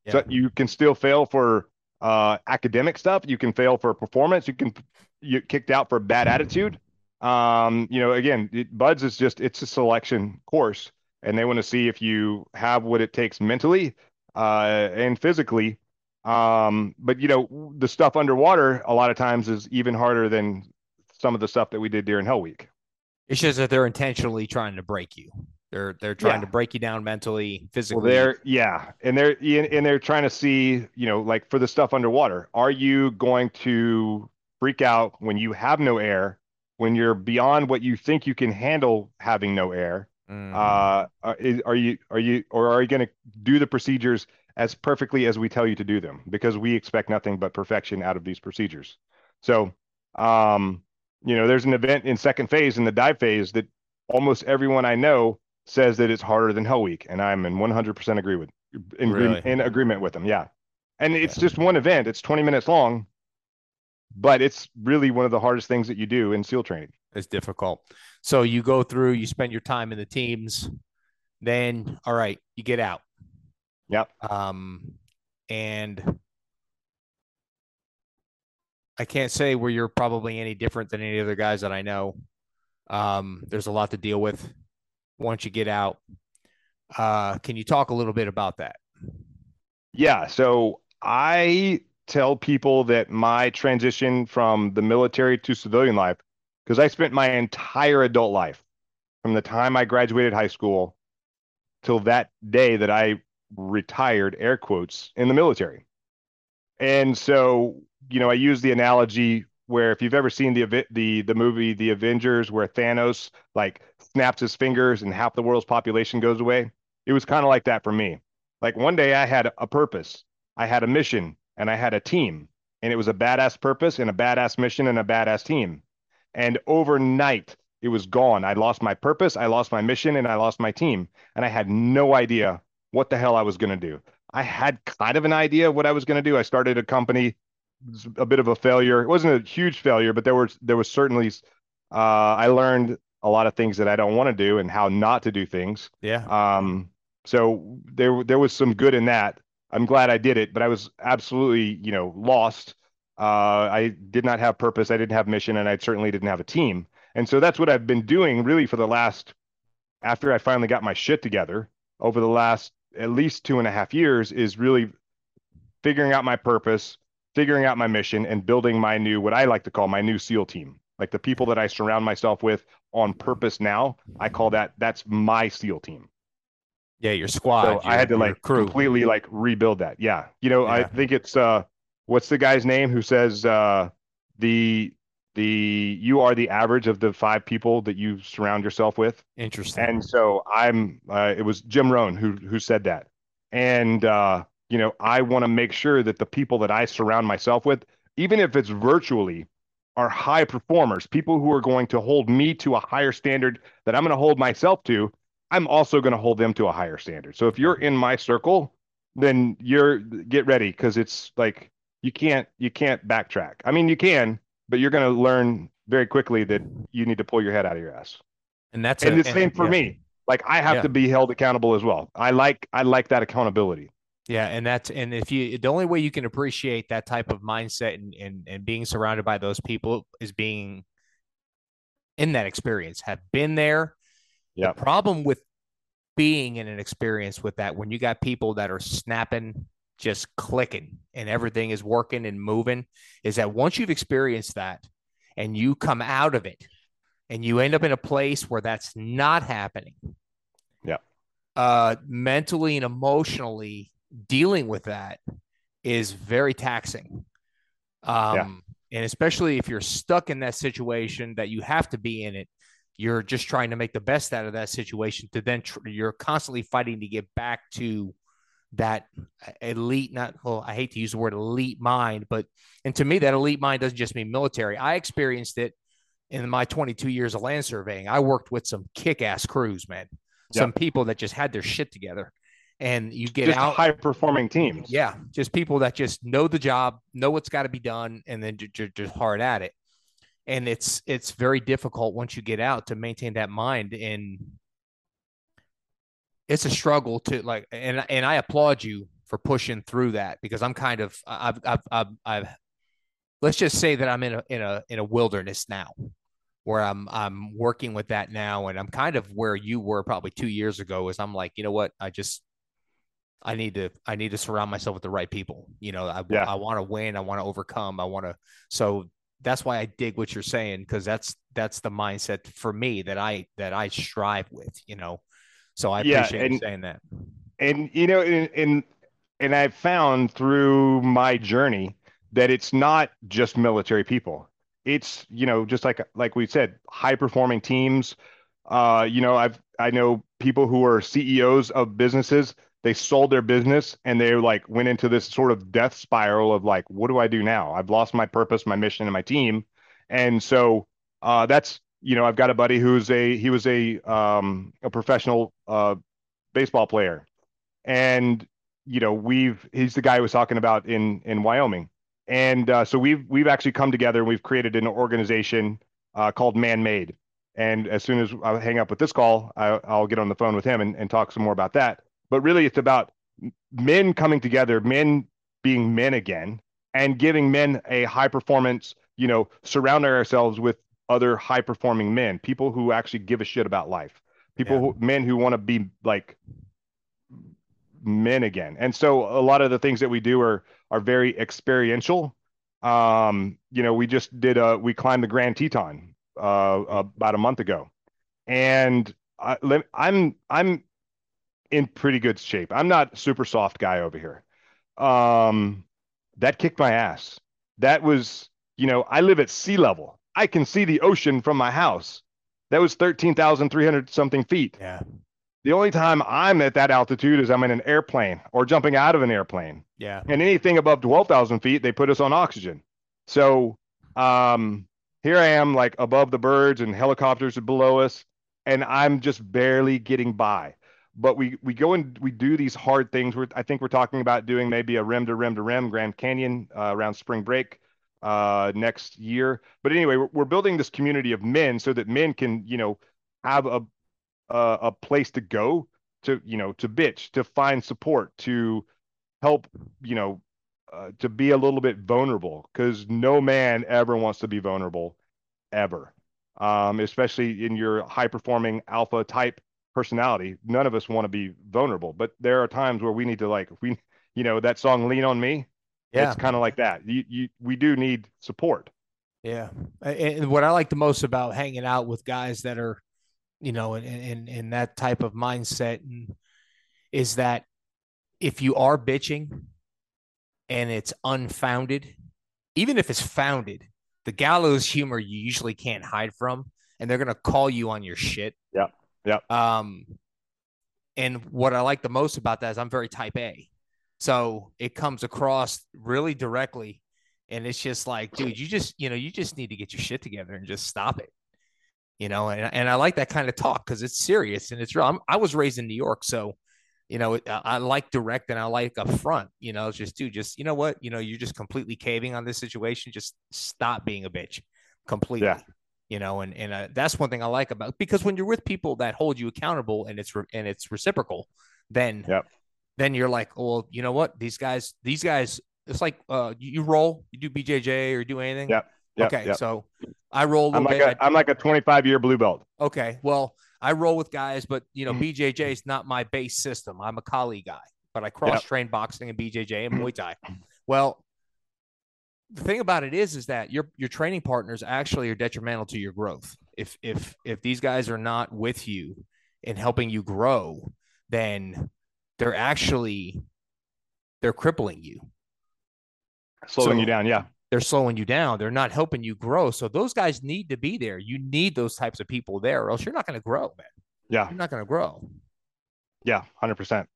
[SPEAKER 3] So you can still fail for uh, academic stuff. You can fail for performance. You can you get kicked out for bad attitude. Um, you know, again, it, BUD/S is just it's a selection course, and they want to see if you have what it takes mentally uh, and physically. Um, but you know, the stuff underwater a lot of times is even harder than some of the stuff that we did during Hell Week.
[SPEAKER 2] it's just that they're intentionally trying to break you they're they're trying
[SPEAKER 3] Yeah.
[SPEAKER 2] to break you down mentally physically
[SPEAKER 3] Well, they're yeah, and they're and they're trying to see, you know, like for the stuff underwater, are you going to freak out when you have no air, when you're beyond what you think you can handle having no air?
[SPEAKER 2] Mm.
[SPEAKER 3] Uh, are, are you are you or are you going to do the procedures as perfectly as we tell you to do them? Because we expect nothing but perfection out of these procedures. So, um, you know, there's an event in second phase in the dive phase that almost everyone I know says that it's harder than Hell Week, and I'm in 100% agree with in,
[SPEAKER 2] Really?
[SPEAKER 3] in agreement with them. Yeah, and it's just one event. It's 20 minutes long, but it's really one of the hardest things that you do in SEAL training.
[SPEAKER 2] it's difficult. So you go through, you spend your time in the teams, then all right, you get out.
[SPEAKER 3] Yep.
[SPEAKER 2] Um, and I can't say where you're probably any different than any other guys that I know. Um, there's a lot to deal with once you get out. Uh, can you talk a little bit about that?
[SPEAKER 3] Yeah, so I tell people that my transition from the military to civilian life, because I spent my entire adult life from the time I graduated high school till that day that I retired, air quotes, in the military. And so, you know, I use the analogy where if you've ever seen the the the movie The Avengers, where Thanos like snaps his fingers and half the world's population goes away, it was kind of like that for me. Like one day I had a purpose, I had a mission, and I had a team, and it was a badass purpose and a badass mission and a badass team. And overnight, it was gone. I lost my purpose, I lost my mission, and I lost my team. And I had no idea what the hell I was going to do. I had kind of an idea of what I was going to do. I started a company, a bit of a failure. It wasn't a huge failure, but there was there was certainly uh, I learned a lot of things that I don't want to do and how not to do things.
[SPEAKER 2] Yeah.
[SPEAKER 3] Um, so there there was some good in that. I'm glad I did it, but I was absolutely, you know, lost. Uh, I did not have purpose. I didn't have mission, and I certainly didn't have a team. And so that's what I've been doing really for the last, after I finally got my shit together over the last at least two and a half years, is really figuring out my purpose, figuring out my mission, and building my new, what I like to call my new SEAL team. Like the people that I surround myself with on purpose now, I call that that's my SEAL team.
[SPEAKER 2] Yeah. Your squad.
[SPEAKER 3] So I had to
[SPEAKER 2] your- your
[SPEAKER 3] like
[SPEAKER 2] crew.
[SPEAKER 3] completely like rebuild that. Yeah. You know, I think it's uh what's the guy's name who says uh, the the you are the average of the five people that you surround yourself with.
[SPEAKER 2] Interesting.
[SPEAKER 3] And so I'm uh, it was Jim Rohn who who said that. And uh, you know, I want to make sure that the people that I surround myself with, even if it's virtually, are high performers, people who are going to hold me to a higher standard that I'm going to hold myself to. I'm also going to hold them to a higher standard. So if you're in my circle, then you're get ready because it's like you can't you can't backtrack. I mean, you can, but you're going to learn very quickly that you need to pull your head out of your ass.
[SPEAKER 2] and that's
[SPEAKER 3] And
[SPEAKER 2] a-
[SPEAKER 3] the same for
[SPEAKER 2] yeah.
[SPEAKER 3] me. Like I have
[SPEAKER 2] Yeah.
[SPEAKER 3] to be held accountable as well. I like I like that accountability.
[SPEAKER 2] Yeah, and that's and if you the only way you can appreciate that type of mindset and and, and being surrounded by those people is being in that experience, have been there.
[SPEAKER 3] Yeah.
[SPEAKER 2] The problem with being in an experience with that when you got people that are snapping, just clicking and everything is working and moving, is that once you've experienced that and you come out of it and you end up in a place where that's not happening.
[SPEAKER 3] Yeah.
[SPEAKER 2] Uh mentally and emotionally dealing with that is very taxing. Um and especially if you're stuck in that situation that you have to be in it, you're just trying to make the best out of that situation to then tr- you're constantly fighting to get back to that uh, elite not well i hate to use the word elite mind but and to me that elite mind doesn't just mean military. I experienced it in my 22 years of land surveying. I worked with some kick-ass crews man. Some people that just had their shit together. And you get
[SPEAKER 3] Just
[SPEAKER 2] out
[SPEAKER 3] high performing teams.
[SPEAKER 2] yeah, just people that just know the job, know what's got to be done, and then ju- ju- just hard at it. And it's it's very difficult once you get out to maintain that mind, and it's a struggle to like. And and I applaud you for pushing through that because I'm kind of I've I've I've, I've let's just say that I'm in a in a in a wilderness now where I'm I'm working with that now and I'm kind of where you were probably 2 years ago is I'm like, you know what? I just I need to I need to surround myself with the right people. You know, I
[SPEAKER 3] Yeah.
[SPEAKER 2] I want to win, I want to overcome, I want to so that's why I dig what you're saying because that's that's the mindset for me that I that I strive with, you know. So I
[SPEAKER 3] Yeah,
[SPEAKER 2] appreciate you
[SPEAKER 3] and-
[SPEAKER 2] saying that.
[SPEAKER 3] and you know and and and I've found through my journey that it's not just military people. It's you know just like like we said, high performing teams. Uh, you know, I've I know people who are CEOs of businesses. They sold their business and they like went into this sort of death spiral of like, what do I do now? I've lost my purpose, my mission, and my team. And so uh, that's you know, I've got a buddy who's a he was a um, a professional uh, baseball player. And you know we've he's the guy who was talking about in in Wyoming. And uh, so we've we've actually come together and we've created an organization uh, called Man Made. And as soon as I hang up with this call I, I'll get on the phone with him and, and talk some more about that. But really it's about men coming together men being men again and giving men a high performance you know surrounding ourselves with other high performing men people who actually give a shit about life people
[SPEAKER 2] Yeah.
[SPEAKER 3] who men who want to be like men again. And so a lot of the things that we do are are very experiential. Um, you know, we just did a we climbed the Grand Teton uh, about a month ago, and I, I'm I'm in pretty good shape. I'm not super soft guy over here. Um, that kicked my ass. That was you know I live at sea level. I can see the ocean from my house. That was thirteen thousand three hundred something feet.
[SPEAKER 2] Yeah.
[SPEAKER 3] The only time I'm at that altitude is I'm in an airplane or jumping out of an airplane.
[SPEAKER 2] Yeah.
[SPEAKER 3] And anything above 12,000 feet, they put us on oxygen. So um, here I am, like above the birds and helicopters are below us, and I'm just barely getting by. But we we go and we do these hard things. We're, I think we're talking about doing maybe a rim to rim to rim Grand Canyon uh, around spring break uh, next year. But anyway, we're, we're building this community of men so that men can, you know, have a a, a place to go to, you know, to bitch, to find support, to help, you know, uh, to be a little bit vulnerable because no man ever wants to be vulnerable ever. Um, especially in your high performing alpha type personality. None of us want to be vulnerable, but there are times where we need to like, we, you know, that song lean on me.
[SPEAKER 2] Yeah.
[SPEAKER 3] It's kind of like that. You, you, we do need support.
[SPEAKER 2] Yeah. And what I like the most about hanging out with guys that are, you know, in, in, in that type of mindset and is that if you are bitching, and it's unfounded, even if it's founded, the gallows humor you usually can't hide from, and they're gonna call you on your shit.
[SPEAKER 3] Yep. Yep.
[SPEAKER 2] Um, and what I like the most about that is I'm very type A. So it comes across really directly. And it's just like, dude, you just, you know, you just need to get your shit together and just stop it. You know, and, and I like that kind of talk because it's serious and it's real. I'm, I was raised in New York, so you know, I, I like direct and I like upfront. You know, it's just dude, just you know what, you know, you're just completely caving on this situation. Just stop being a bitch completely.
[SPEAKER 3] Yeah.
[SPEAKER 2] You know, and and uh, that's one thing I like about because when you're with people that hold you accountable and it's re- and it's reciprocal, then
[SPEAKER 3] Yep.
[SPEAKER 2] Then you're like, well, you know what, these guys, these guys, it's like uh, you, roll, you do BJJ or do anything.
[SPEAKER 3] Yeah. Yep,
[SPEAKER 2] okay,
[SPEAKER 3] yep.
[SPEAKER 2] so I roll
[SPEAKER 3] I'm like
[SPEAKER 2] bit.
[SPEAKER 3] a, I'm like a 25 year blue belt.
[SPEAKER 2] Okay, well, I roll with guys, but you know,
[SPEAKER 3] Mm.
[SPEAKER 2] BJJ is not my base system. I'm a Kali guy, but I cross train boxing and BJJ and Muay Thai. Well, the thing about it is, is that your your training partners actually are detrimental to your growth. If if if these guys are not with you and helping you grow, then they're actually they're crippling you.
[SPEAKER 3] Slowing
[SPEAKER 2] So-
[SPEAKER 3] you down. Yeah.
[SPEAKER 2] They're slowing you down. They're not helping you grow. So those guys need to be there. You need those types of people there, or else you're not going to grow, man.
[SPEAKER 3] Yeah.
[SPEAKER 2] You're not going to grow.
[SPEAKER 3] Yeah. 100%.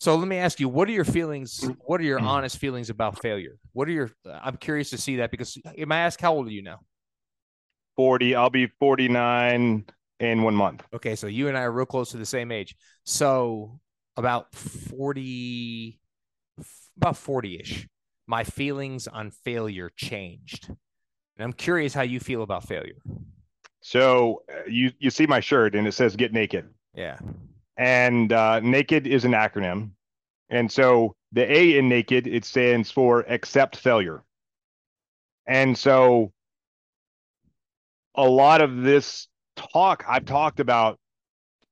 [SPEAKER 2] So let me ask you, what are your feelings? Mm. What are your mm. honest feelings about failure? What are your? Uh, I'm curious to see that because may I ask how old are you now?
[SPEAKER 3] 40. I'll be 49 in one month.
[SPEAKER 2] Okay, so you and I are real close to the same age. So about 40, about 40 ish, my feelings on failure changed. And I'm curious how you feel about failure.
[SPEAKER 3] So uh, you, you see my shirt and it says get naked.
[SPEAKER 2] Yeah.
[SPEAKER 3] and uh, naked is an acronym and so the a in naked it stands for accept failure and so a lot of this talk i've talked about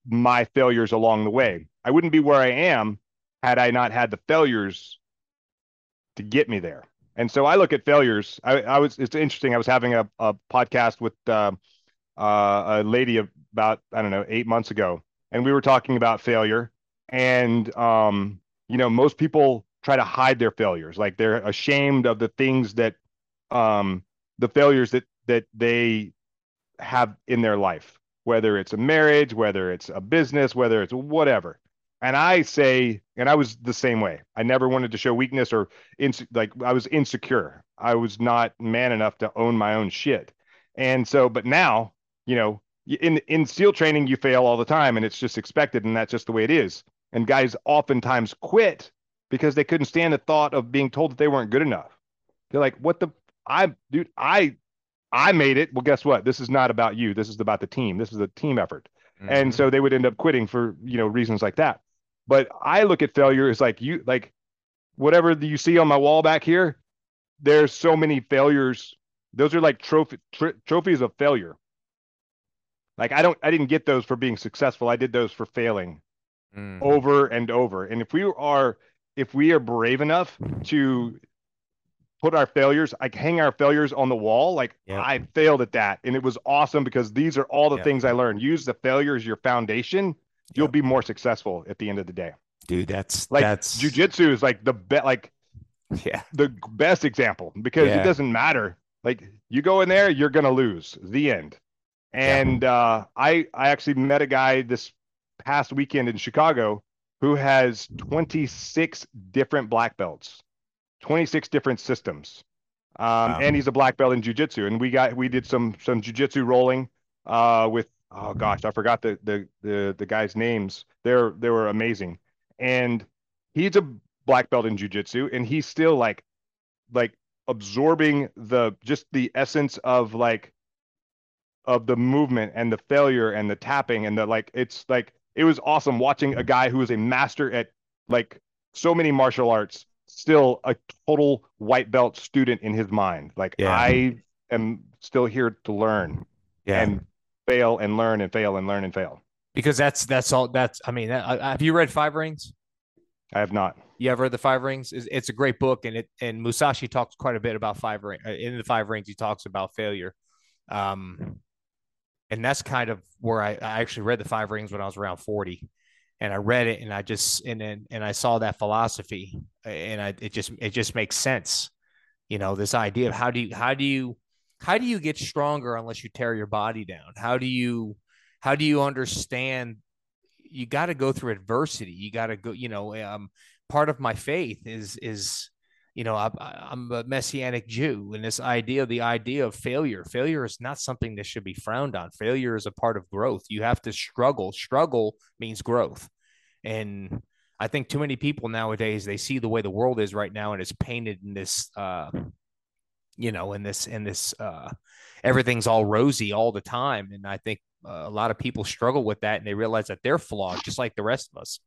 [SPEAKER 3] my failures along the way i wouldn't be where i am had i not had the failures to get me there. And so i look at failures. I, I was it's interesting. I was having a, a podcast with uh, uh, a lady about i don't know eight months ago and we were talking about failure. And um you know most people try to hide their failures. Like they're ashamed of the things that um the failures that that they have in their life whether it's a marriage whether it's a business whether it's whatever and i say and i was the same way. I never wanted to show weakness or inse- like i was insecure. I was not man enough to own my own shit. And so but now you know in in SEAL training you fail all the time and it's just expected and that's just the way it is. And guys oftentimes quit because they couldn't stand the thought of being told that they weren't good enough. They're like what the i dude i i made it. Well guess what? This is not about you. This is about the team. This is a team effort. And mm-hmm. so they would end up quitting for you know reasons like that but i look at failure as like you like whatever you see on my wall back here there's so many failures. Those are like trophy tr- trophies of failure. Like i don't i didn't get those for being successful. I did those for failing
[SPEAKER 2] Mm.
[SPEAKER 3] over and over. And if we are if we are brave enough to put our failures like hang our failures on the wall like i failed at that. And it was awesome because these are all the things i learned. Use the failure as your foundation you'll
[SPEAKER 2] Yep.
[SPEAKER 3] be more successful at the end of the day
[SPEAKER 2] dude, that's
[SPEAKER 3] like
[SPEAKER 2] that's
[SPEAKER 3] jujitsu is like the bet like
[SPEAKER 2] yeah,
[SPEAKER 3] the best example because
[SPEAKER 2] Yeah.
[SPEAKER 3] it doesn't matter. Like you go in there, you're gonna lose. The end. And uh, I I actually met a guy this past weekend in Chicago who has 26 different black belts, 26 different systems, um,
[SPEAKER 2] Wow.
[SPEAKER 3] and he's a black belt in jujitsu. And we got we did some some jujitsu rolling uh, with oh gosh I forgot the the the the guys' names. They're they were amazing, and he's a black belt in jujitsu, and he's still like like absorbing the just the essence of like of the movement and the failure and the tapping and the like it's like it was awesome watching a guy who is a master at like so many martial arts still a total white belt student in his mind like
[SPEAKER 2] Yeah.
[SPEAKER 3] i am still here to learn
[SPEAKER 2] yeah.
[SPEAKER 3] and fail and learn and fail and learn and fail
[SPEAKER 2] because that's that's all. That's I mean, that, uh, have you read Five Rings?
[SPEAKER 3] i have not
[SPEAKER 2] You ever read the Five Rings? It's, it's a great book, and it and Musashi talks quite a bit about five ring uh, in the Five Rings. He talks about failure, um, and that's kind of where I, I actually read the Five Rings when I was around forty, and I read it and I just and then and I saw that philosophy and I it just it just makes sense. You know, this idea of how do you how do you how do you get stronger unless you tear your body down? How do you how do you understand you got to go through adversity. You got to go, you know, um part of my faith is is you know, I, I'm a messianic Jew, and this idea, the idea of failure, failure is not something that should be frowned on. Failure is a part of growth. You have to struggle. Struggle means growth, and I think too many people nowadays they see the way the world is right now, and it's painted in this, uh, you know, in this, in this, uh, everything's all rosy all the time, and I think uh, a lot of people struggle with that, and they realize that they're flawed, just like the rest of us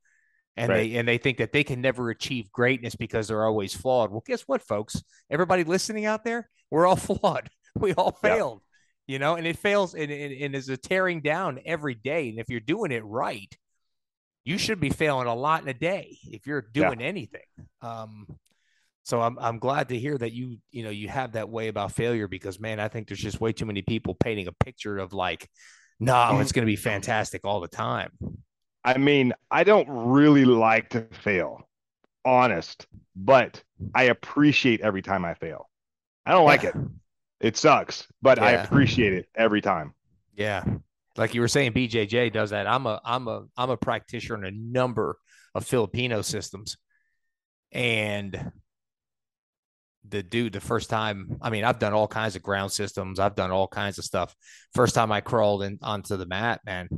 [SPEAKER 2] and right. they and they think that they can never achieve greatness because they're always flawed. Well, guess what, folks? Everybody listening out there, we're all flawed. We all failed, yeah. you know, and it fails and, and, and is a tearing down every day. And if you're doing it right, you should be failing a lot in a day if you're doing yeah. anything. Um, so I'm I'm glad to hear that you you know you have that way about failure because man, I think there's just way too many people painting a picture of like, no, it's mm-hmm. going to be fantastic all the time.
[SPEAKER 3] I mean, I don't really like to fail, honest, but I appreciate every time I fail. I don't like it. It sucks, but yeah. I appreciate it every time.
[SPEAKER 2] Yeah. Like you were saying, BJJ does that. I'm a I'm a I'm a practitioner in a number of Filipino systems. And the dude, the first time, I mean, I've done all kinds of ground systems, I've done all kinds of stuff. First time I crawled in onto the mat, man,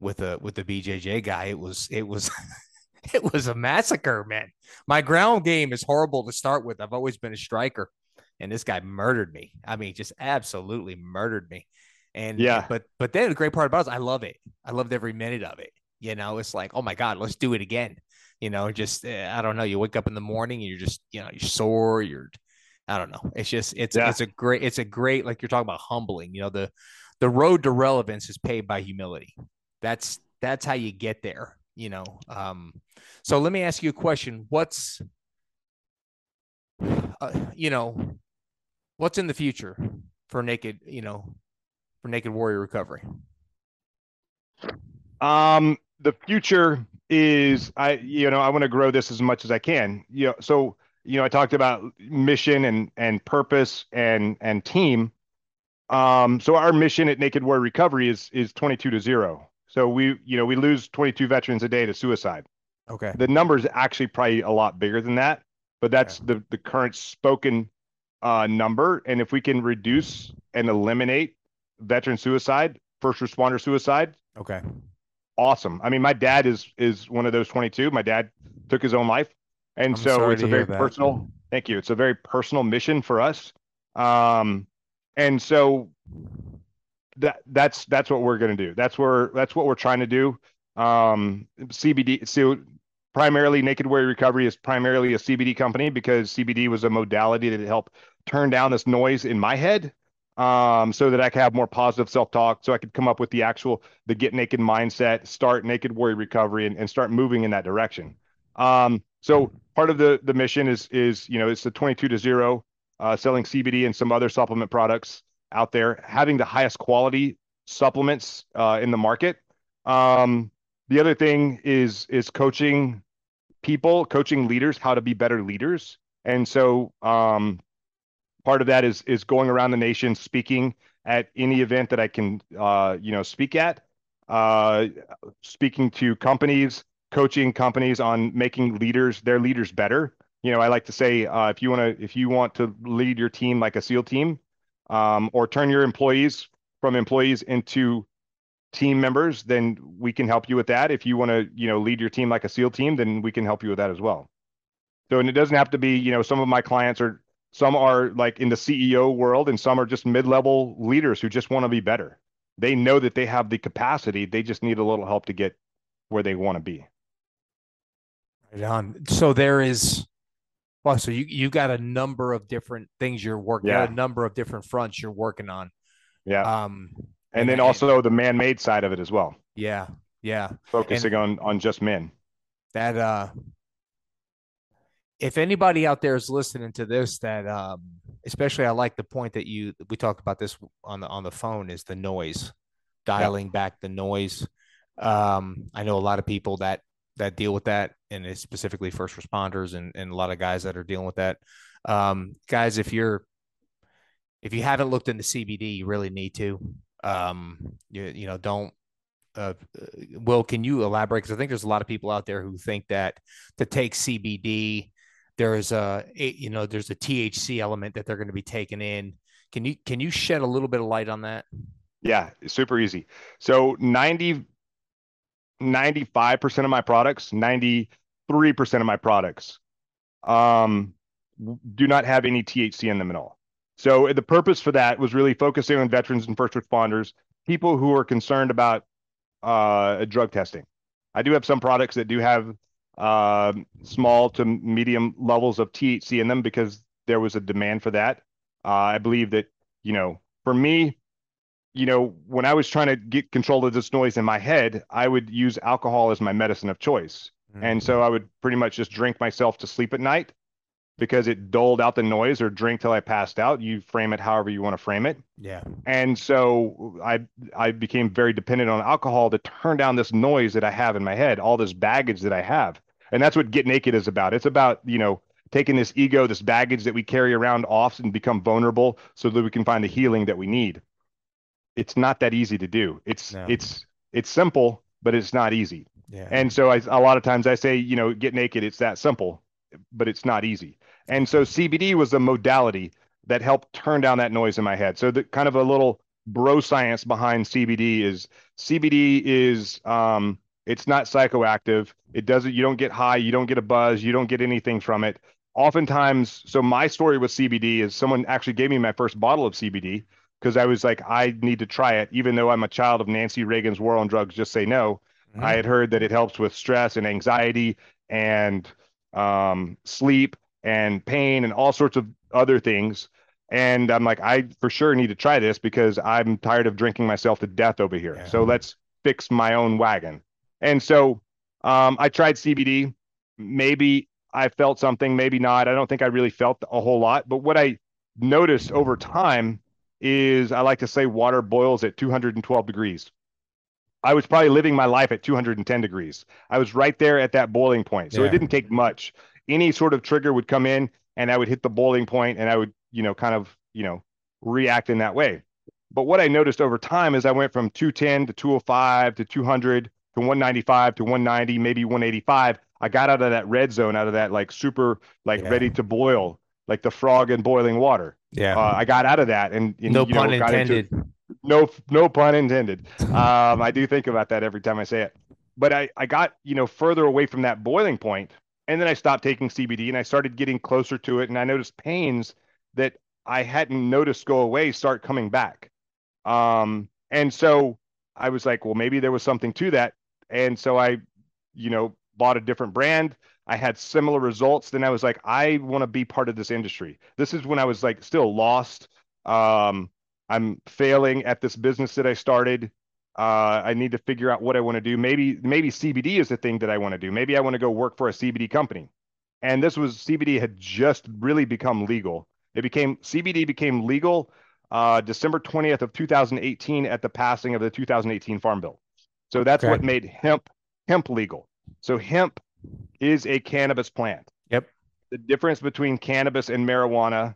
[SPEAKER 2] with a with the BJJ guy, it was it was it was a massacre, man. My ground game is horrible to start with. I've always been a striker, and this guy murdered me. I mean, just absolutely murdered me. And yeah, but but then the great part about it is I love it. I loved every minute of it. You know, it's like, oh my god, let's do it again. You know, just uh, I don't know. You wake up in the morning and you're just you know you're sore. You're I don't know. It's just it's yeah. it's a great it's a great like you're talking about humbling. You know the the road to relevance is paved by humility that's that's how you get there you know um so let me ask you a question what's uh, you know what's in the future for naked you know for naked warrior recovery
[SPEAKER 3] um the future is i you know i want to grow this as much as i can you know so you know i talked about mission and and purpose and and team um so our mission at naked warrior recovery is is 22 to 0 so we, you know, we lose 22 veterans a day to suicide.
[SPEAKER 2] Okay.
[SPEAKER 3] The number is actually probably a lot bigger than that, but that's okay. the the current spoken uh, number. And if we can reduce and eliminate veteran suicide, first responder suicide,
[SPEAKER 2] okay,
[SPEAKER 3] awesome. I mean, my dad is is one of those 22. My dad took his own life, and I'm so it's a very personal. Thank you. It's a very personal mission for us. Um, and so that that's that's what we're going to do. That's where that's what we're trying to do. Um, CBD. So primarily, Naked Warrior Recovery is primarily a CBD company because CBD was a modality that helped turn down this noise in my head. Um, so that I could have more positive self-talk, so I could come up with the actual the get naked mindset, start naked warrior recovery, and, and start moving in that direction. Um, so part of the the mission is is you know it's the 22 to zero, uh, selling CBD and some other supplement products out there, having the highest quality supplements uh, in the market. Um, the other thing is is coaching people, coaching leaders how to be better leaders. And so um, part of that is is going around the nation speaking at any event that I can uh, you know speak at, uh, speaking to companies, coaching companies on making leaders their leaders better. You know, I like to say uh, if you want to if you want to lead your team like a SEAL team, um, or turn your employees from employees into team members, then we can help you with that. If you want to, you know, lead your team like a SEAL team, then we can help you with that as well. So, and it doesn't have to be, you know, some of my clients are, some are like in the CEO world and some are just mid-level leaders who just want to be better. They know that they have the capacity. They just need a little help to get where they want to be.
[SPEAKER 2] Right on. So there is well, so you you got a number of different things you're working. Yeah. a number of different fronts you're working on.
[SPEAKER 3] Yeah. Um, and, and then also the man-made side of it as well.
[SPEAKER 2] Yeah. Yeah.
[SPEAKER 3] Focusing and on on just men.
[SPEAKER 2] That uh if anybody out there is listening to this that um especially I like the point that you we talked about this on the on the phone is the noise dialing back the noise Um, I know a lot of people that that deal with that, and it's specifically first responders and and a lot of guys that are dealing with that. Um, guys, if you're if you haven't looked into CBD, you really need to. Um, you you know don't. Uh, Will, can you elaborate? Because I think there's a lot of people out there who think that to take CBD, there's a, a you know there's a THC element that they're going to be taking in. Can you can you shed a little bit of light on that?
[SPEAKER 3] Yeah, super easy. So 90 95% of my products, 93% of my products um, do not have any THC in them at all. So the purpose for that was really focusing on veterans and first responders, people who are concerned about uh, drug testing. I do have some products that do have uh, small to medium levels of THC in them because there was a demand for that. Uh, I believe that, you know, for me, you know, when I was trying to get control of this noise in my head, I would use alcohol as my medicine of choice. Mm-hmm. And so I would pretty much just drink myself to sleep at night because it dulled out the noise or drink till I passed out. You frame it however you want to frame it.
[SPEAKER 2] Yeah.
[SPEAKER 3] And so I I became very dependent on alcohol to turn down this noise that I have in my head, all this baggage that I have. And that's what Get Naked is about. It's about, you know, taking this ego, this baggage that we carry around off and become vulnerable so that we can find the healing that we need it's not that easy to do. It's no. it's it's simple, but it's not easy.
[SPEAKER 2] Yeah.
[SPEAKER 3] And so I, a lot of times I say, you know, get naked. It's that simple, but it's not easy. And so CBD was a modality that helped turn down that noise in my head. So the kind of a little bro science behind CBD is CBD is um, it's not psychoactive. It doesn't. You don't get high. You don't get a buzz. You don't get anything from it. Oftentimes, so my story with CBD is someone actually gave me my first bottle of CBD because I was like, I need to try it, even though I'm a child of Nancy Reagan's War on Drugs. Just say no. Mm-hmm. I had heard that it helps with stress and anxiety and um, sleep and pain and all sorts of other things. And I'm like, I for sure need to try this because I'm tired of drinking myself to death over here. Yeah. So let's fix my own wagon. And so um, I tried CBD. Maybe I felt something, maybe not. I don't think I really felt a whole lot. But what I noticed over time is I like to say water boils at 212 degrees. I was probably living my life at 210 degrees. I was right there at that boiling point. So yeah. it didn't take much. Any sort of trigger would come in and I would hit the boiling point and I would, you know, kind of, you know, react in that way. But what I noticed over time is I went from 210 to 205 to 200 to 195 to 190, maybe 185. I got out of that red zone, out of that like super, like yeah. ready to boil, like the frog in boiling water.
[SPEAKER 2] Yeah,
[SPEAKER 3] uh, I got out of that, and, and
[SPEAKER 2] no pun know, intended.
[SPEAKER 3] Into, no, no pun intended. um, I do think about that every time I say it. But I, I got you know further away from that boiling point, and then I stopped taking CBD, and I started getting closer to it, and I noticed pains that I hadn't noticed go away start coming back. Um, and so I was like, well, maybe there was something to that, and so I, you know, bought a different brand. I had similar results. Then I was like, I want to be part of this industry. This is when I was like still lost. Um, I'm failing at this business that I started. Uh, I need to figure out what I want to do. Maybe maybe CBD is the thing that I want to do. Maybe I want to go work for a CBD company. And this was CBD had just really become legal. It became CBD became legal uh, December 20th of 2018 at the passing of the 2018 Farm Bill. So that's okay. what made hemp hemp legal. So hemp is a cannabis plant.
[SPEAKER 2] Yep.
[SPEAKER 3] The difference between cannabis and marijuana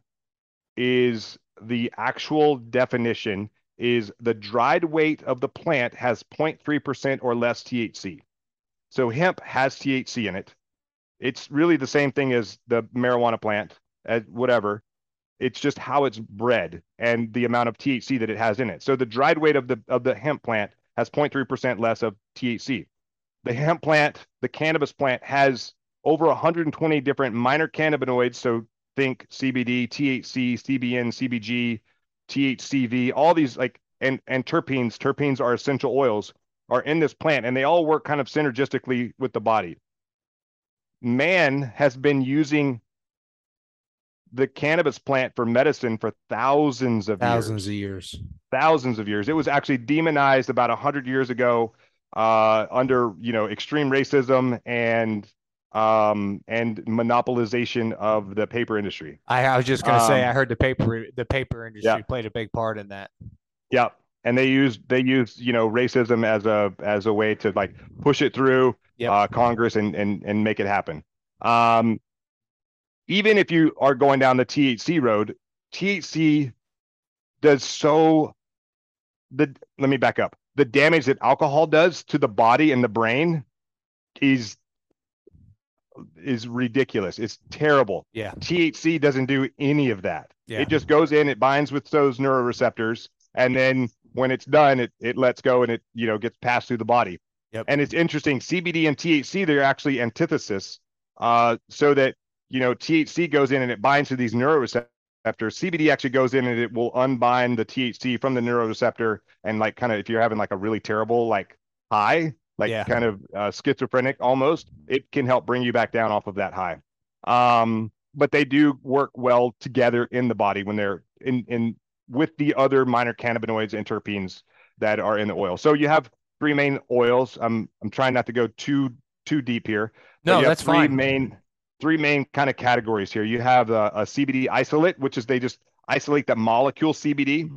[SPEAKER 3] is the actual definition is the dried weight of the plant has 0.3% or less THC. So hemp has THC in it. It's really the same thing as the marijuana plant, as whatever. It's just how it's bred and the amount of THC that it has in it. So the dried weight of the of the hemp plant has 0.3% less of THC the hemp plant, the cannabis plant has over 120 different minor cannabinoids. So think CBD, THC, CBN, CBG, THCV, all these like and and terpenes. Terpenes are essential oils are in this plant, and they all work kind of synergistically with the body. Man has been using the cannabis plant for medicine for thousands of
[SPEAKER 2] thousands
[SPEAKER 3] years.
[SPEAKER 2] of years.
[SPEAKER 3] Thousands of years. It was actually demonized about 100 years ago uh, under you know extreme racism and um, and monopolization of the paper industry.
[SPEAKER 2] I, I was just going to um, say I heard the paper the paper industry yeah. played a big part in that.
[SPEAKER 3] Yeah, and they use they use you know racism as a as a way to like push it through
[SPEAKER 2] Yep.
[SPEAKER 3] uh, Congress and and and make it happen. Um, even if you are going down the THC road, THC does so. The let me back up. The damage that alcohol does to the body and the brain is is ridiculous. It's terrible.
[SPEAKER 2] Yeah.
[SPEAKER 3] THC doesn't do any of that.
[SPEAKER 2] Yeah.
[SPEAKER 3] It just goes in, it binds with those neuroreceptors, and then when it's done, it it lets go and it you know gets passed through the body.
[SPEAKER 2] Yep.
[SPEAKER 3] And it's interesting. CBD and THC they're actually antithesis, uh, so that you know THC goes in and it binds to these neuroreceptors. CBD actually goes in and it will unbind the THC from the neuroreceptor and like kind of if you're having like a really terrible like high, like
[SPEAKER 2] Yeah.
[SPEAKER 3] kind of uh, schizophrenic almost, it can help bring you back down off of that high. Um, but they do work well together in the body when they're in in with the other minor cannabinoids and terpenes that are in the oil. So you have three main oils. I'm I'm trying not to go too too deep here.
[SPEAKER 2] No, that's
[SPEAKER 3] three
[SPEAKER 2] fine.
[SPEAKER 3] main three main kind of categories here. You have a, a CBD isolate, which is they just isolate the molecule CBD,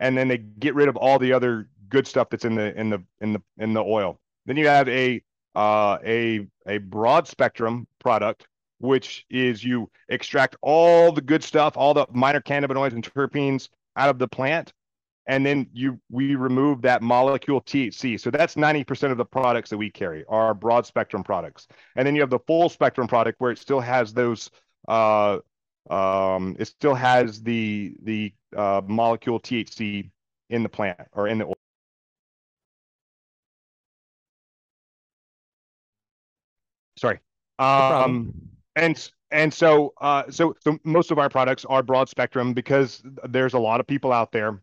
[SPEAKER 3] and then they get rid of all the other good stuff that's in the in the in the in the oil. Then you have a uh, a a broad spectrum product, which is you extract all the good stuff, all the minor cannabinoids and terpenes out of the plant, and then you we remove that molecule THC. So that's 90% of the products that we carry are broad spectrum products. And then you have the full spectrum product where it still has those uh um it still has the the uh molecule THC in the plant or in the oil. Sorry. Um and and so uh so so most of our products are broad spectrum because there's a lot of people out there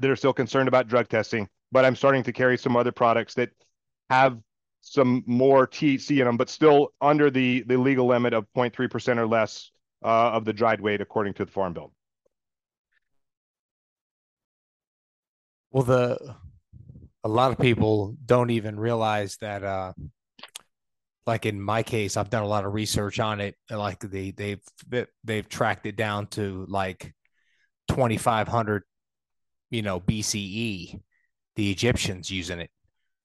[SPEAKER 3] that are still concerned about drug testing, but I'm starting to carry some other products that have some more THC in them, but still under the the legal limit of 0.3% or less uh, of the dried weight according to the Farm Bill.
[SPEAKER 2] Well, the a lot of people don't even realize that uh like in my case, I've done a lot of research on it. Like they they've they've tracked it down to like 2500 you know BCE the Egyptians using it.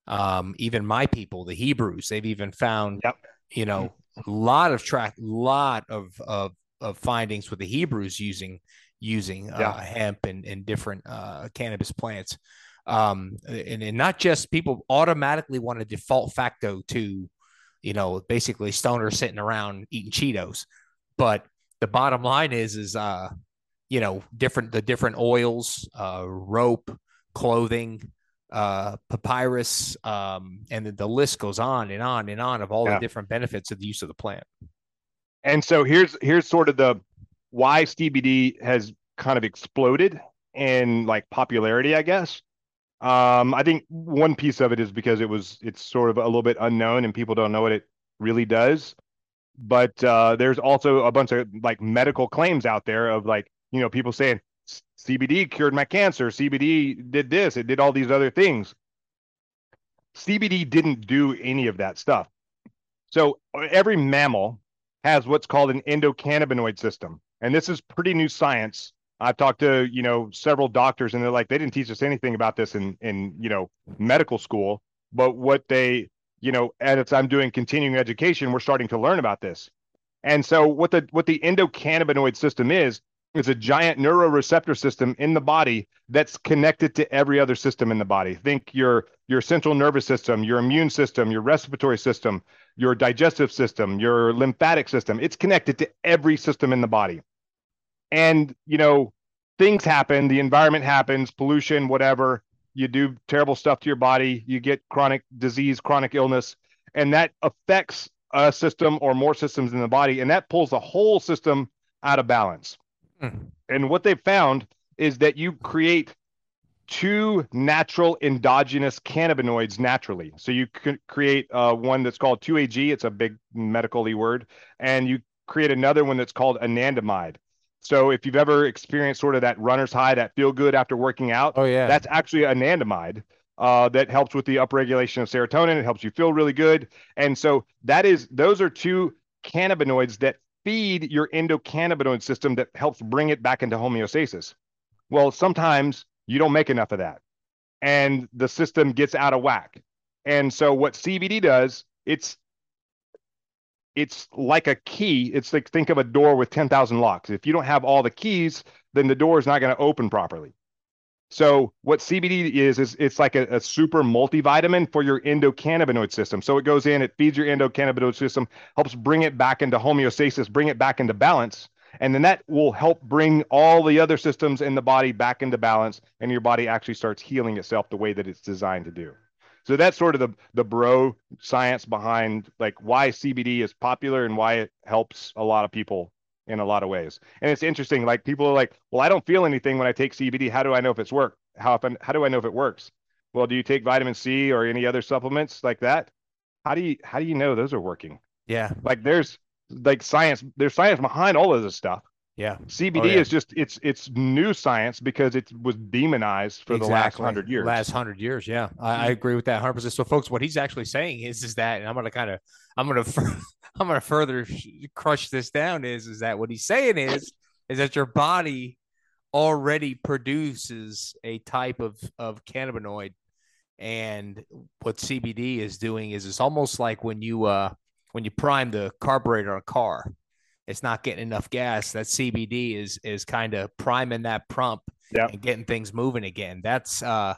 [SPEAKER 2] Um even my people, the Hebrews, they've even found
[SPEAKER 3] Yep.
[SPEAKER 2] you know a lot of track lot of of of findings with the Hebrews using using
[SPEAKER 3] Yeah.
[SPEAKER 2] uh, hemp and, and different uh, cannabis plants. Um, and, and not just people automatically want to default facto to, you know, basically stoners sitting around eating Cheetos. But the bottom line is, is, uh, you know, different, the different oils, uh, rope, clothing, uh, papyrus, um, and the, the list goes on and on and on of all
[SPEAKER 3] Yeah.
[SPEAKER 2] the different benefits of the use of the plant.
[SPEAKER 3] And so here's here's sort of the why CBD has kind of exploded in like popularity, I guess. Um, I think one piece of it is because it was it's sort of a little bit unknown and people don't know what it really does. But uh, there's also a bunch of like medical claims out there of like you know people saying CBD cured my cancer, CBD did this, it did all these other things. CBD didn't do any of that stuff. So every mammal has what's called an endocannabinoid system. And this is pretty new science. I've talked to, you know, several doctors and they're like, they didn't teach us anything about this in, in, you know, medical school. But what they, you know, as I'm doing continuing education, we're starting to learn about this. And so what the what the endocannabinoid system is, is a giant neuroreceptor system in the body that's connected to every other system in the body. Think your your central nervous system, your immune system, your respiratory system, your digestive system, your lymphatic system. It's connected to every system in the body. And, you know, things happen, the environment happens, pollution, whatever. You do terrible stuff to your body, you get chronic disease, chronic illness, and that affects a system or more systems in the body. And that pulls the whole system out of balance.
[SPEAKER 2] Hmm.
[SPEAKER 3] And what they've found is that you create two natural endogenous cannabinoids naturally. So you could create uh, one that's called 2AG. It's a big medical word. And you create another one that's called anandamide. So if you've ever experienced sort of that runner's high, that feel good after working out,
[SPEAKER 2] Oh yeah.
[SPEAKER 3] that's actually anandamide uh, that helps with the upregulation of serotonin. It helps you feel really good. And so that is those are two cannabinoids that feed your endocannabinoid system that helps bring it back into homeostasis. Well, sometimes you don't make enough of that. and the system gets out of whack. And so what CBD does, it's it's like a key. It's like think of a door with 10,000 locks. If you don't have all the keys, then the door is not going to open properly. So what CBD is is it's like a, a, super multivitamin for your endocannabinoid system. So it goes in, it feeds your endocannabinoid system, helps bring it back into homeostasis, bring it back into balance, and then that will help bring all the other systems in the body back into balance, and your body actually starts healing itself the way that it's designed to do. So that's sort of the the bro science behind like why CBD is popular and why it helps a lot of people in a lot of ways. And it's interesting, like people are like, well, I don't feel anything when I take CBD. How do I know if it's work? How often, how do I know if it works? Well, do you take vitamin C or any other supplements like that? How do you how do you know those are working?
[SPEAKER 2] Yeah.
[SPEAKER 3] Like there's like science, there's science behind all of this stuff.
[SPEAKER 2] Yeah.
[SPEAKER 3] CBD oh, yeah. is just it's it's new science because it was demonized for exactly. the last hundred years.
[SPEAKER 2] Last hundred years, yeah, I, I, agree with that hundred percent. So, folks, what he's actually saying is is that, and I'm gonna kind of I'm gonna I'm gonna further crush this down. Is is that what he's saying is is that your body already produces a type of of cannabinoid, and what CBD is doing is it's almost like when you uh when you prime the carburetor on a car it's not getting enough gas, that CBD is is kind of priming that prump
[SPEAKER 3] yep.
[SPEAKER 2] and getting things moving again. That's uh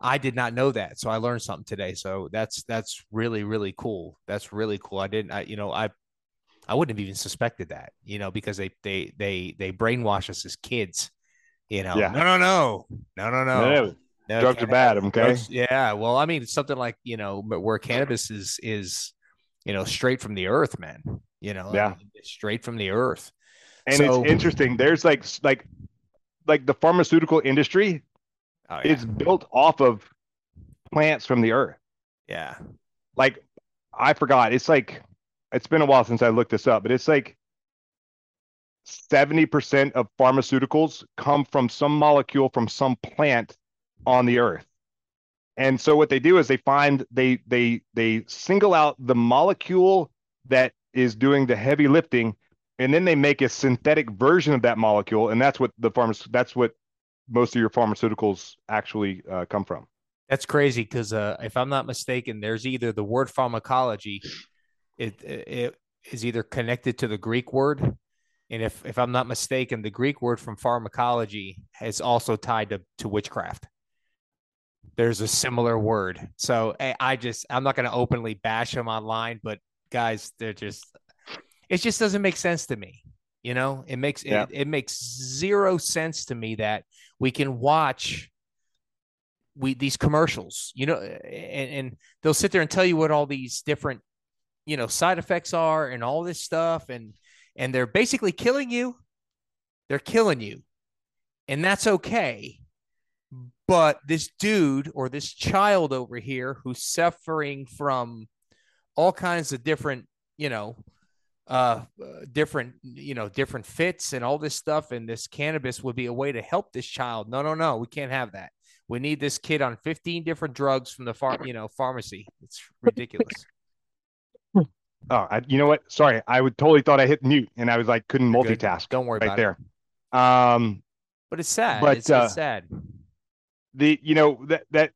[SPEAKER 2] I did not know that. So I learned something today. So that's that's really, really cool. That's really cool. I didn't I you know, I I wouldn't have even suspected that, you know, because they they they they brainwash us as kids. You know,
[SPEAKER 3] yeah.
[SPEAKER 2] no, no, no, no, no, no.
[SPEAKER 3] no drugs are bad. Okay. Drugs,
[SPEAKER 2] yeah. Well, I mean, something like you know, where cannabis is is you know straight from the earth, man you know,
[SPEAKER 3] yeah,
[SPEAKER 2] straight from the earth.
[SPEAKER 3] And so, it's interesting. There's like like like the pharmaceutical industry oh, yeah. is built off of plants from the earth.
[SPEAKER 2] Yeah.
[SPEAKER 3] Like I forgot. It's like it's been a while since I looked this up, but it's like 70% of pharmaceuticals come from some molecule from some plant on the earth. And so what they do is they find they they they single out the molecule that is doing the heavy lifting and then they make a synthetic version of that molecule and that's what the pharma that's what most of your pharmaceuticals actually uh, come from.
[SPEAKER 2] That's crazy because uh, if i'm not mistaken there's either the word pharmacology it, it is either connected to the greek word and if if i'm not mistaken the greek word from pharmacology is also tied to, to witchcraft. There's a similar word. So i just i'm not going to openly bash them online but guys, they're just it just doesn't make sense to me. You know, it makes yeah. it, it makes zero sense to me that we can watch we these commercials, you know, and, and they'll sit there and tell you what all these different, you know, side effects are and all this stuff, and and they're basically killing you. They're killing you, and that's okay. But this dude or this child over here who's suffering from all kinds of different, you know, uh, different, you know, different fits and all this stuff. And this cannabis would be a way to help this child. No, no, no, we can't have that. We need this kid on 15 different drugs from the farm, you know, pharmacy. It's ridiculous.
[SPEAKER 3] Oh, I, you know what? Sorry, I would totally thought I hit mute and I was like couldn't You're multitask. Good.
[SPEAKER 2] Don't worry right
[SPEAKER 3] there. It. Um,
[SPEAKER 2] but it's sad. But it's, uh, it's sad.
[SPEAKER 3] The you know that that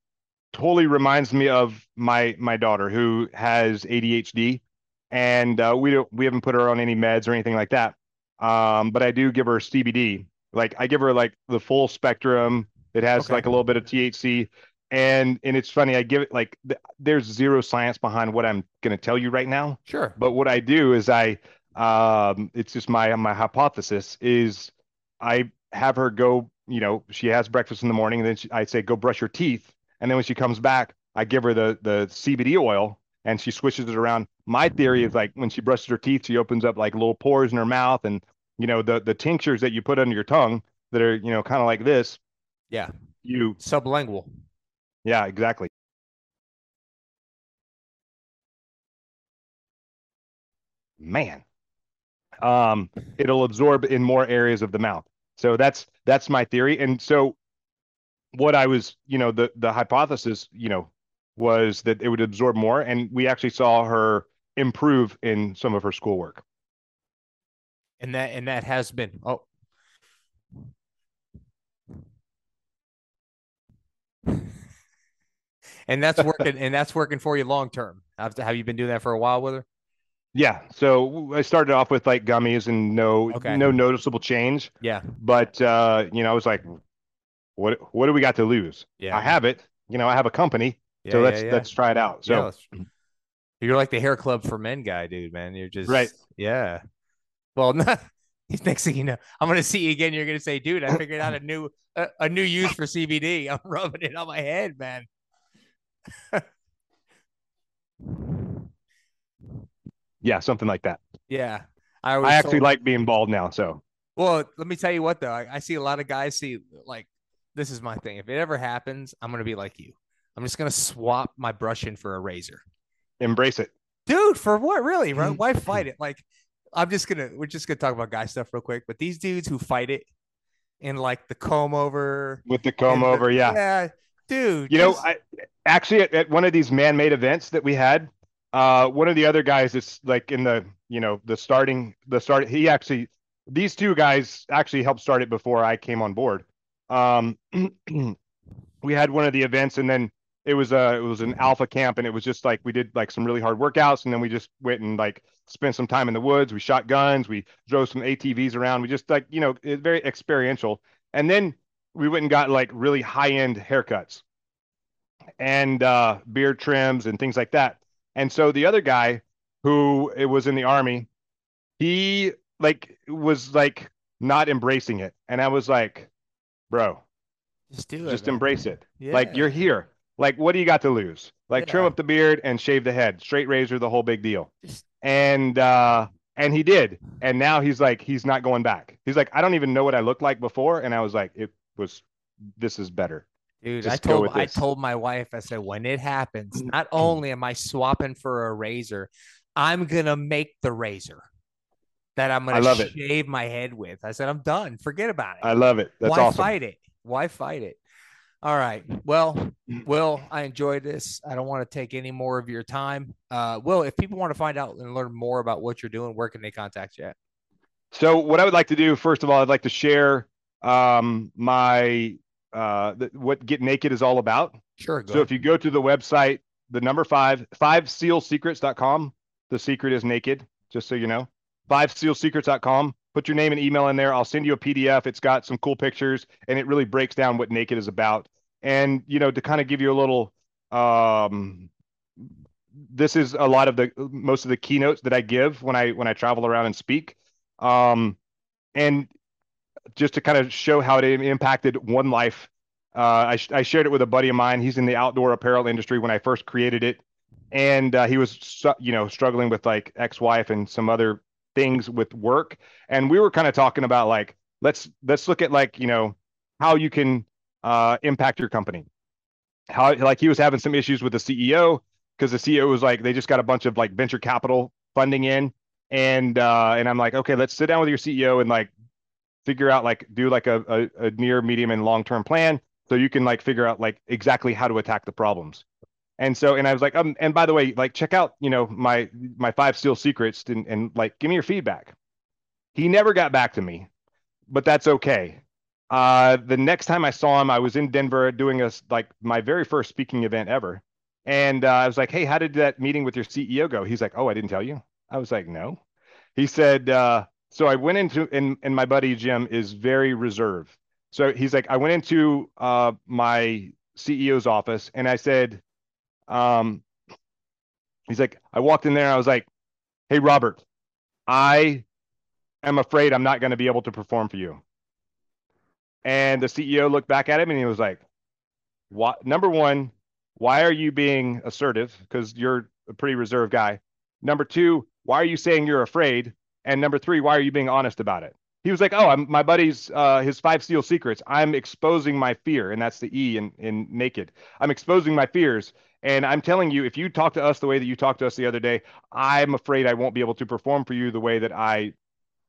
[SPEAKER 3] totally reminds me of my my daughter who has ADHD, and uh, we don't we haven't put her on any meds or anything like that. Um, but I do give her CBD. Like I give her like the full spectrum. It has okay. like a little bit of THC, and and it's funny. I give it like th- there's zero science behind what I'm going to tell you right now.
[SPEAKER 2] Sure.
[SPEAKER 3] But what I do is I um, it's just my my hypothesis is I have her go. You know, she has breakfast in the morning, and then she, I say go brush your teeth and then when she comes back, I give her the the CBD oil and she swishes it around. My theory is like when she brushes her teeth, she opens up like little pores in her mouth, and you know the the tinctures that you put under your tongue that are you know kind of like this.
[SPEAKER 2] Yeah.
[SPEAKER 3] You
[SPEAKER 2] sublingual.
[SPEAKER 3] Yeah, exactly. Man, um, it'll absorb in more areas of the mouth. So that's that's my theory. And so what I was, you know, the the hypothesis, you know, was that it would absorb more, and we actually saw her improve in some of her schoolwork.
[SPEAKER 2] And that and that has been oh. and that's working and that's working for you long term. Have, have you been doing that for a while with her?
[SPEAKER 3] Yeah. So I started off with like gummies and no
[SPEAKER 2] Okay.
[SPEAKER 3] no noticeable change.
[SPEAKER 2] Yeah.
[SPEAKER 3] But uh, you know, I was like, what what do we got to lose?
[SPEAKER 2] Yeah.
[SPEAKER 3] I have it. You know, I have a company.
[SPEAKER 2] Yeah,
[SPEAKER 3] so let's
[SPEAKER 2] yeah.
[SPEAKER 3] let's try it out. So
[SPEAKER 2] Yeah, you're like the hair club for men guy, dude, man. You're just
[SPEAKER 3] Right.
[SPEAKER 2] Yeah. Well, not, next thing you know, I'm gonna see you again. You're gonna say, dude, I figured out a new a, a new use for CBD. I'm rubbing it on my head, man.
[SPEAKER 3] yeah, something like that.
[SPEAKER 2] Yeah. I,
[SPEAKER 3] I actually
[SPEAKER 2] told-
[SPEAKER 3] like being bald now. So
[SPEAKER 2] Well, let me tell you what though. I, I see a lot of guys see like this is my thing. If it ever happens, I'm gonna be like you. I'm just gonna swap my brush in for a razor.
[SPEAKER 3] embrace it.
[SPEAKER 2] Dude, for what really? Right?
[SPEAKER 3] Mm.
[SPEAKER 2] Why fight it? Like, I'm just gonna we're just gonna talk about guy stuff real quick. But these dudes who fight it in like the comb over,
[SPEAKER 3] With the comb
[SPEAKER 2] and the-
[SPEAKER 3] over, yeah.
[SPEAKER 2] yeah, dude.
[SPEAKER 3] You know, I actually at, at one of these man-made events that we had, uh, one of the other guys is like in the, you know, the starting, the start. He actually, these two guys actually helped start it before I came on board. Um, we had one of the events, and then it was a, it was an alpha camp, and it was just like we did like some really hard workouts, and then we just went and like spent some time in the woods. We shot guns, we drove some ATVs around. We just like, you know, it's very experiential, and then we went and got like really high-end haircuts and uh, beard trims and things like that. And so the other guy who it was in the army, he like was like not embracing it, and I was like, bro,
[SPEAKER 2] just do it.
[SPEAKER 3] just
[SPEAKER 2] man.
[SPEAKER 3] embrace it. Like you're here. Like what do you got to lose? Like trim up the beard and shave the head, straight razor, the whole big deal.
[SPEAKER 2] Just-
[SPEAKER 3] And uh, and he did, and now he's like he's not going back. He's like I don't even know what I looked like before, and I was like it was this is better.
[SPEAKER 2] Dude, I
[SPEAKER 3] Just go
[SPEAKER 2] told I told my wife, I said, when it happens, not only am I swapping for a razor, I'm gonna make the razor that I'm gonna
[SPEAKER 3] love it.
[SPEAKER 2] shave my head with. I said, I'm done. Forget about it.
[SPEAKER 3] I love it. That's
[SPEAKER 2] Why
[SPEAKER 3] awesome.
[SPEAKER 2] fight it? Why fight it? All right. Well, Will, I enjoyed this. I don't want to take any more of your time. Uh, Will, if people want to find out and learn more about what you're doing, where can they contact you at?
[SPEAKER 3] So what I would like to do, first of all, I'd like to share um, my uh, th- what Get Naked is all about.
[SPEAKER 2] Sure. Go
[SPEAKER 3] So if you go to the website, the number five, five fivesealsecrets.com, the secret is naked, just so you know. Fivesealsecrets.com. Put your name and email in there. I'll send you a PDF. It's got some cool pictures and it really breaks down what naked is about. And you know, to kind of give you a little um this is a lot of the most of the keynotes that I give when I when I travel around and speak. Um and just to kind of show how it impacted one life uh, I, I shared it with a buddy of mine. He's in the outdoor apparel industry when I first created it, and uh, he was you know struggling with like ex-wife and some other things with work. And we were kind of talking about like let's let's look at like you know how you can uh, impact your company. How like he was having some issues with the CEO because the CEO was like they just got a bunch of like venture capital funding in, and uh, and I'm like okay let's sit down with your CEO and like figure out like do like a, a, a near medium and long term plan so you can like figure out like exactly how to attack the problems and so and i was like um and by the way like check out you know my my five SEAL secrets and, and like give me your feedback. He never got back to me but that's okay. Uh the next time i saw him i was in denver doing a like my very first speaking event ever. And uh, i was like hey how did that meeting with your ceo go? He's like oh i didn't tell you. I was like no. He said uh so I went into and and my buddy Jim is very reserved. So he's like, I went into uh my CEO's office and I said, um, he's like, I walked in there and I was like, Hey Robert, I am afraid I'm not going to be able to perform for you. And the CEO looked back at him and he was like, What number one, why are you being assertive? Because you're a pretty reserved guy. Number two, why are you saying you're afraid? And number three, why are you being honest about it? He was like, "Oh, I'm my buddy's uh, his five SEAL secrets. I'm exposing my fear, and that's the E in in naked. I'm exposing my fears, and I'm telling you, if you talk to us the way that you talked to us the other day, I'm afraid I won't be able to perform for you the way that I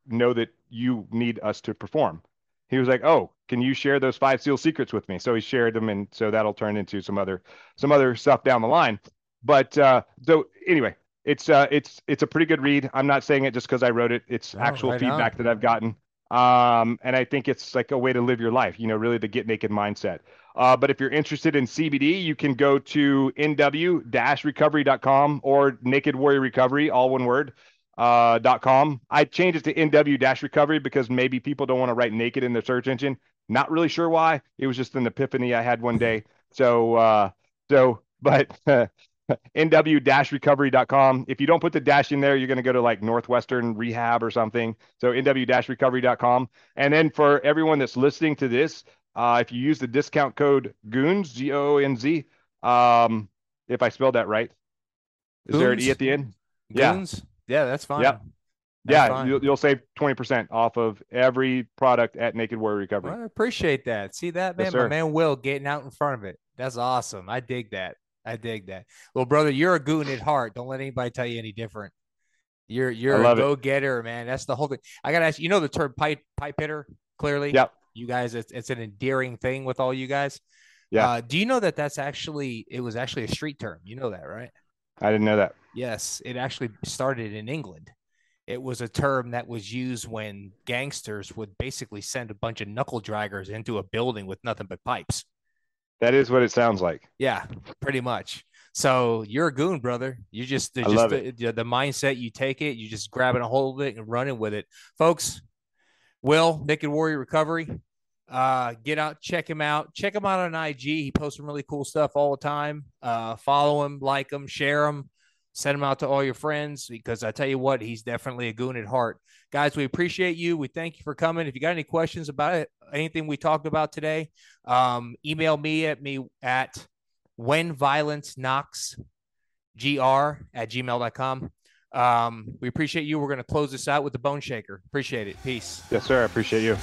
[SPEAKER 3] know that you need us to perform." He was like, "Oh, can you share those five SEAL secrets with me?" So he shared them, and so that'll turn into some other some other stuff down the line. But uh, so anyway, it's uh, it's it's a pretty good read. I'm not saying it just because I wrote it. It's
[SPEAKER 2] No,
[SPEAKER 3] actual
[SPEAKER 2] right
[SPEAKER 3] feedback
[SPEAKER 2] on.
[SPEAKER 3] that I've gotten. Um, and I think it's like a way to live your life, you know, really the get naked mindset. Uh, but if you're interested in CBD, you can go to nw-recovery.com or Naked Warrior Recovery, all one word, uh, .com. I changed it to nw-recovery because maybe people don't want to write naked in their search engine. Not really sure why. It was just an epiphany I had one day. So, uh, so, but nw-recovery.com. If you don't put the dash in there, you're going to go to like Northwestern Rehab or something. So nw-recovery.com. And then for everyone that's listening to this, uh, if you use the discount code GOONZ, G O N Z, um, if I spelled that right, is there an E at the end? Yeah.
[SPEAKER 2] Goons? Yeah, that's fine.
[SPEAKER 3] Yep.
[SPEAKER 2] That's
[SPEAKER 3] yeah,
[SPEAKER 2] fine.
[SPEAKER 3] you'll, you'll save 20% off of every product at Naked Warrior Recovery.
[SPEAKER 2] Well, I appreciate that. See that, man?
[SPEAKER 3] Yes,
[SPEAKER 2] My man Will getting out in front of it. That's awesome. I dig that. I dig that. Well, brother, you're a goon at heart. Don't let anybody tell you any different. You're you're a go getter, man. That's the whole thing. I gotta ask you. You know the term pipe pipe hitter clearly.
[SPEAKER 3] Yep.
[SPEAKER 2] You guys, it's, it's an endearing thing with all you guys.
[SPEAKER 3] Yeah.
[SPEAKER 2] Uh, do you know that that's actually it was actually a street term? You know that, right?
[SPEAKER 3] I didn't know that.
[SPEAKER 2] Yes, it actually started in England. It was a term that was used when gangsters would basically send a bunch of knuckle draggers into a building with nothing but pipes.
[SPEAKER 3] That is what it sounds like.
[SPEAKER 2] Yeah, pretty much. So you're a goon, brother. You just, just
[SPEAKER 3] love
[SPEAKER 2] the, the, the mindset you take it, you just grabbing a hold of it and running with it, folks. Will Naked Warrior Recovery, uh, get out, check him out, check him out on IG. He posts some really cool stuff all the time. Uh, follow him, like him, share him, send him out to all your friends because I tell you what, he's definitely a goon at heart. Guys, we appreciate you. We thank you for coming. If you got any questions about it, anything we talked about today, um, email me at me at when violence knocks gr at gmail.com. Um, we appreciate you. We're going to close this out with the bone shaker. Appreciate it. Peace.
[SPEAKER 3] Yes, sir. I appreciate you.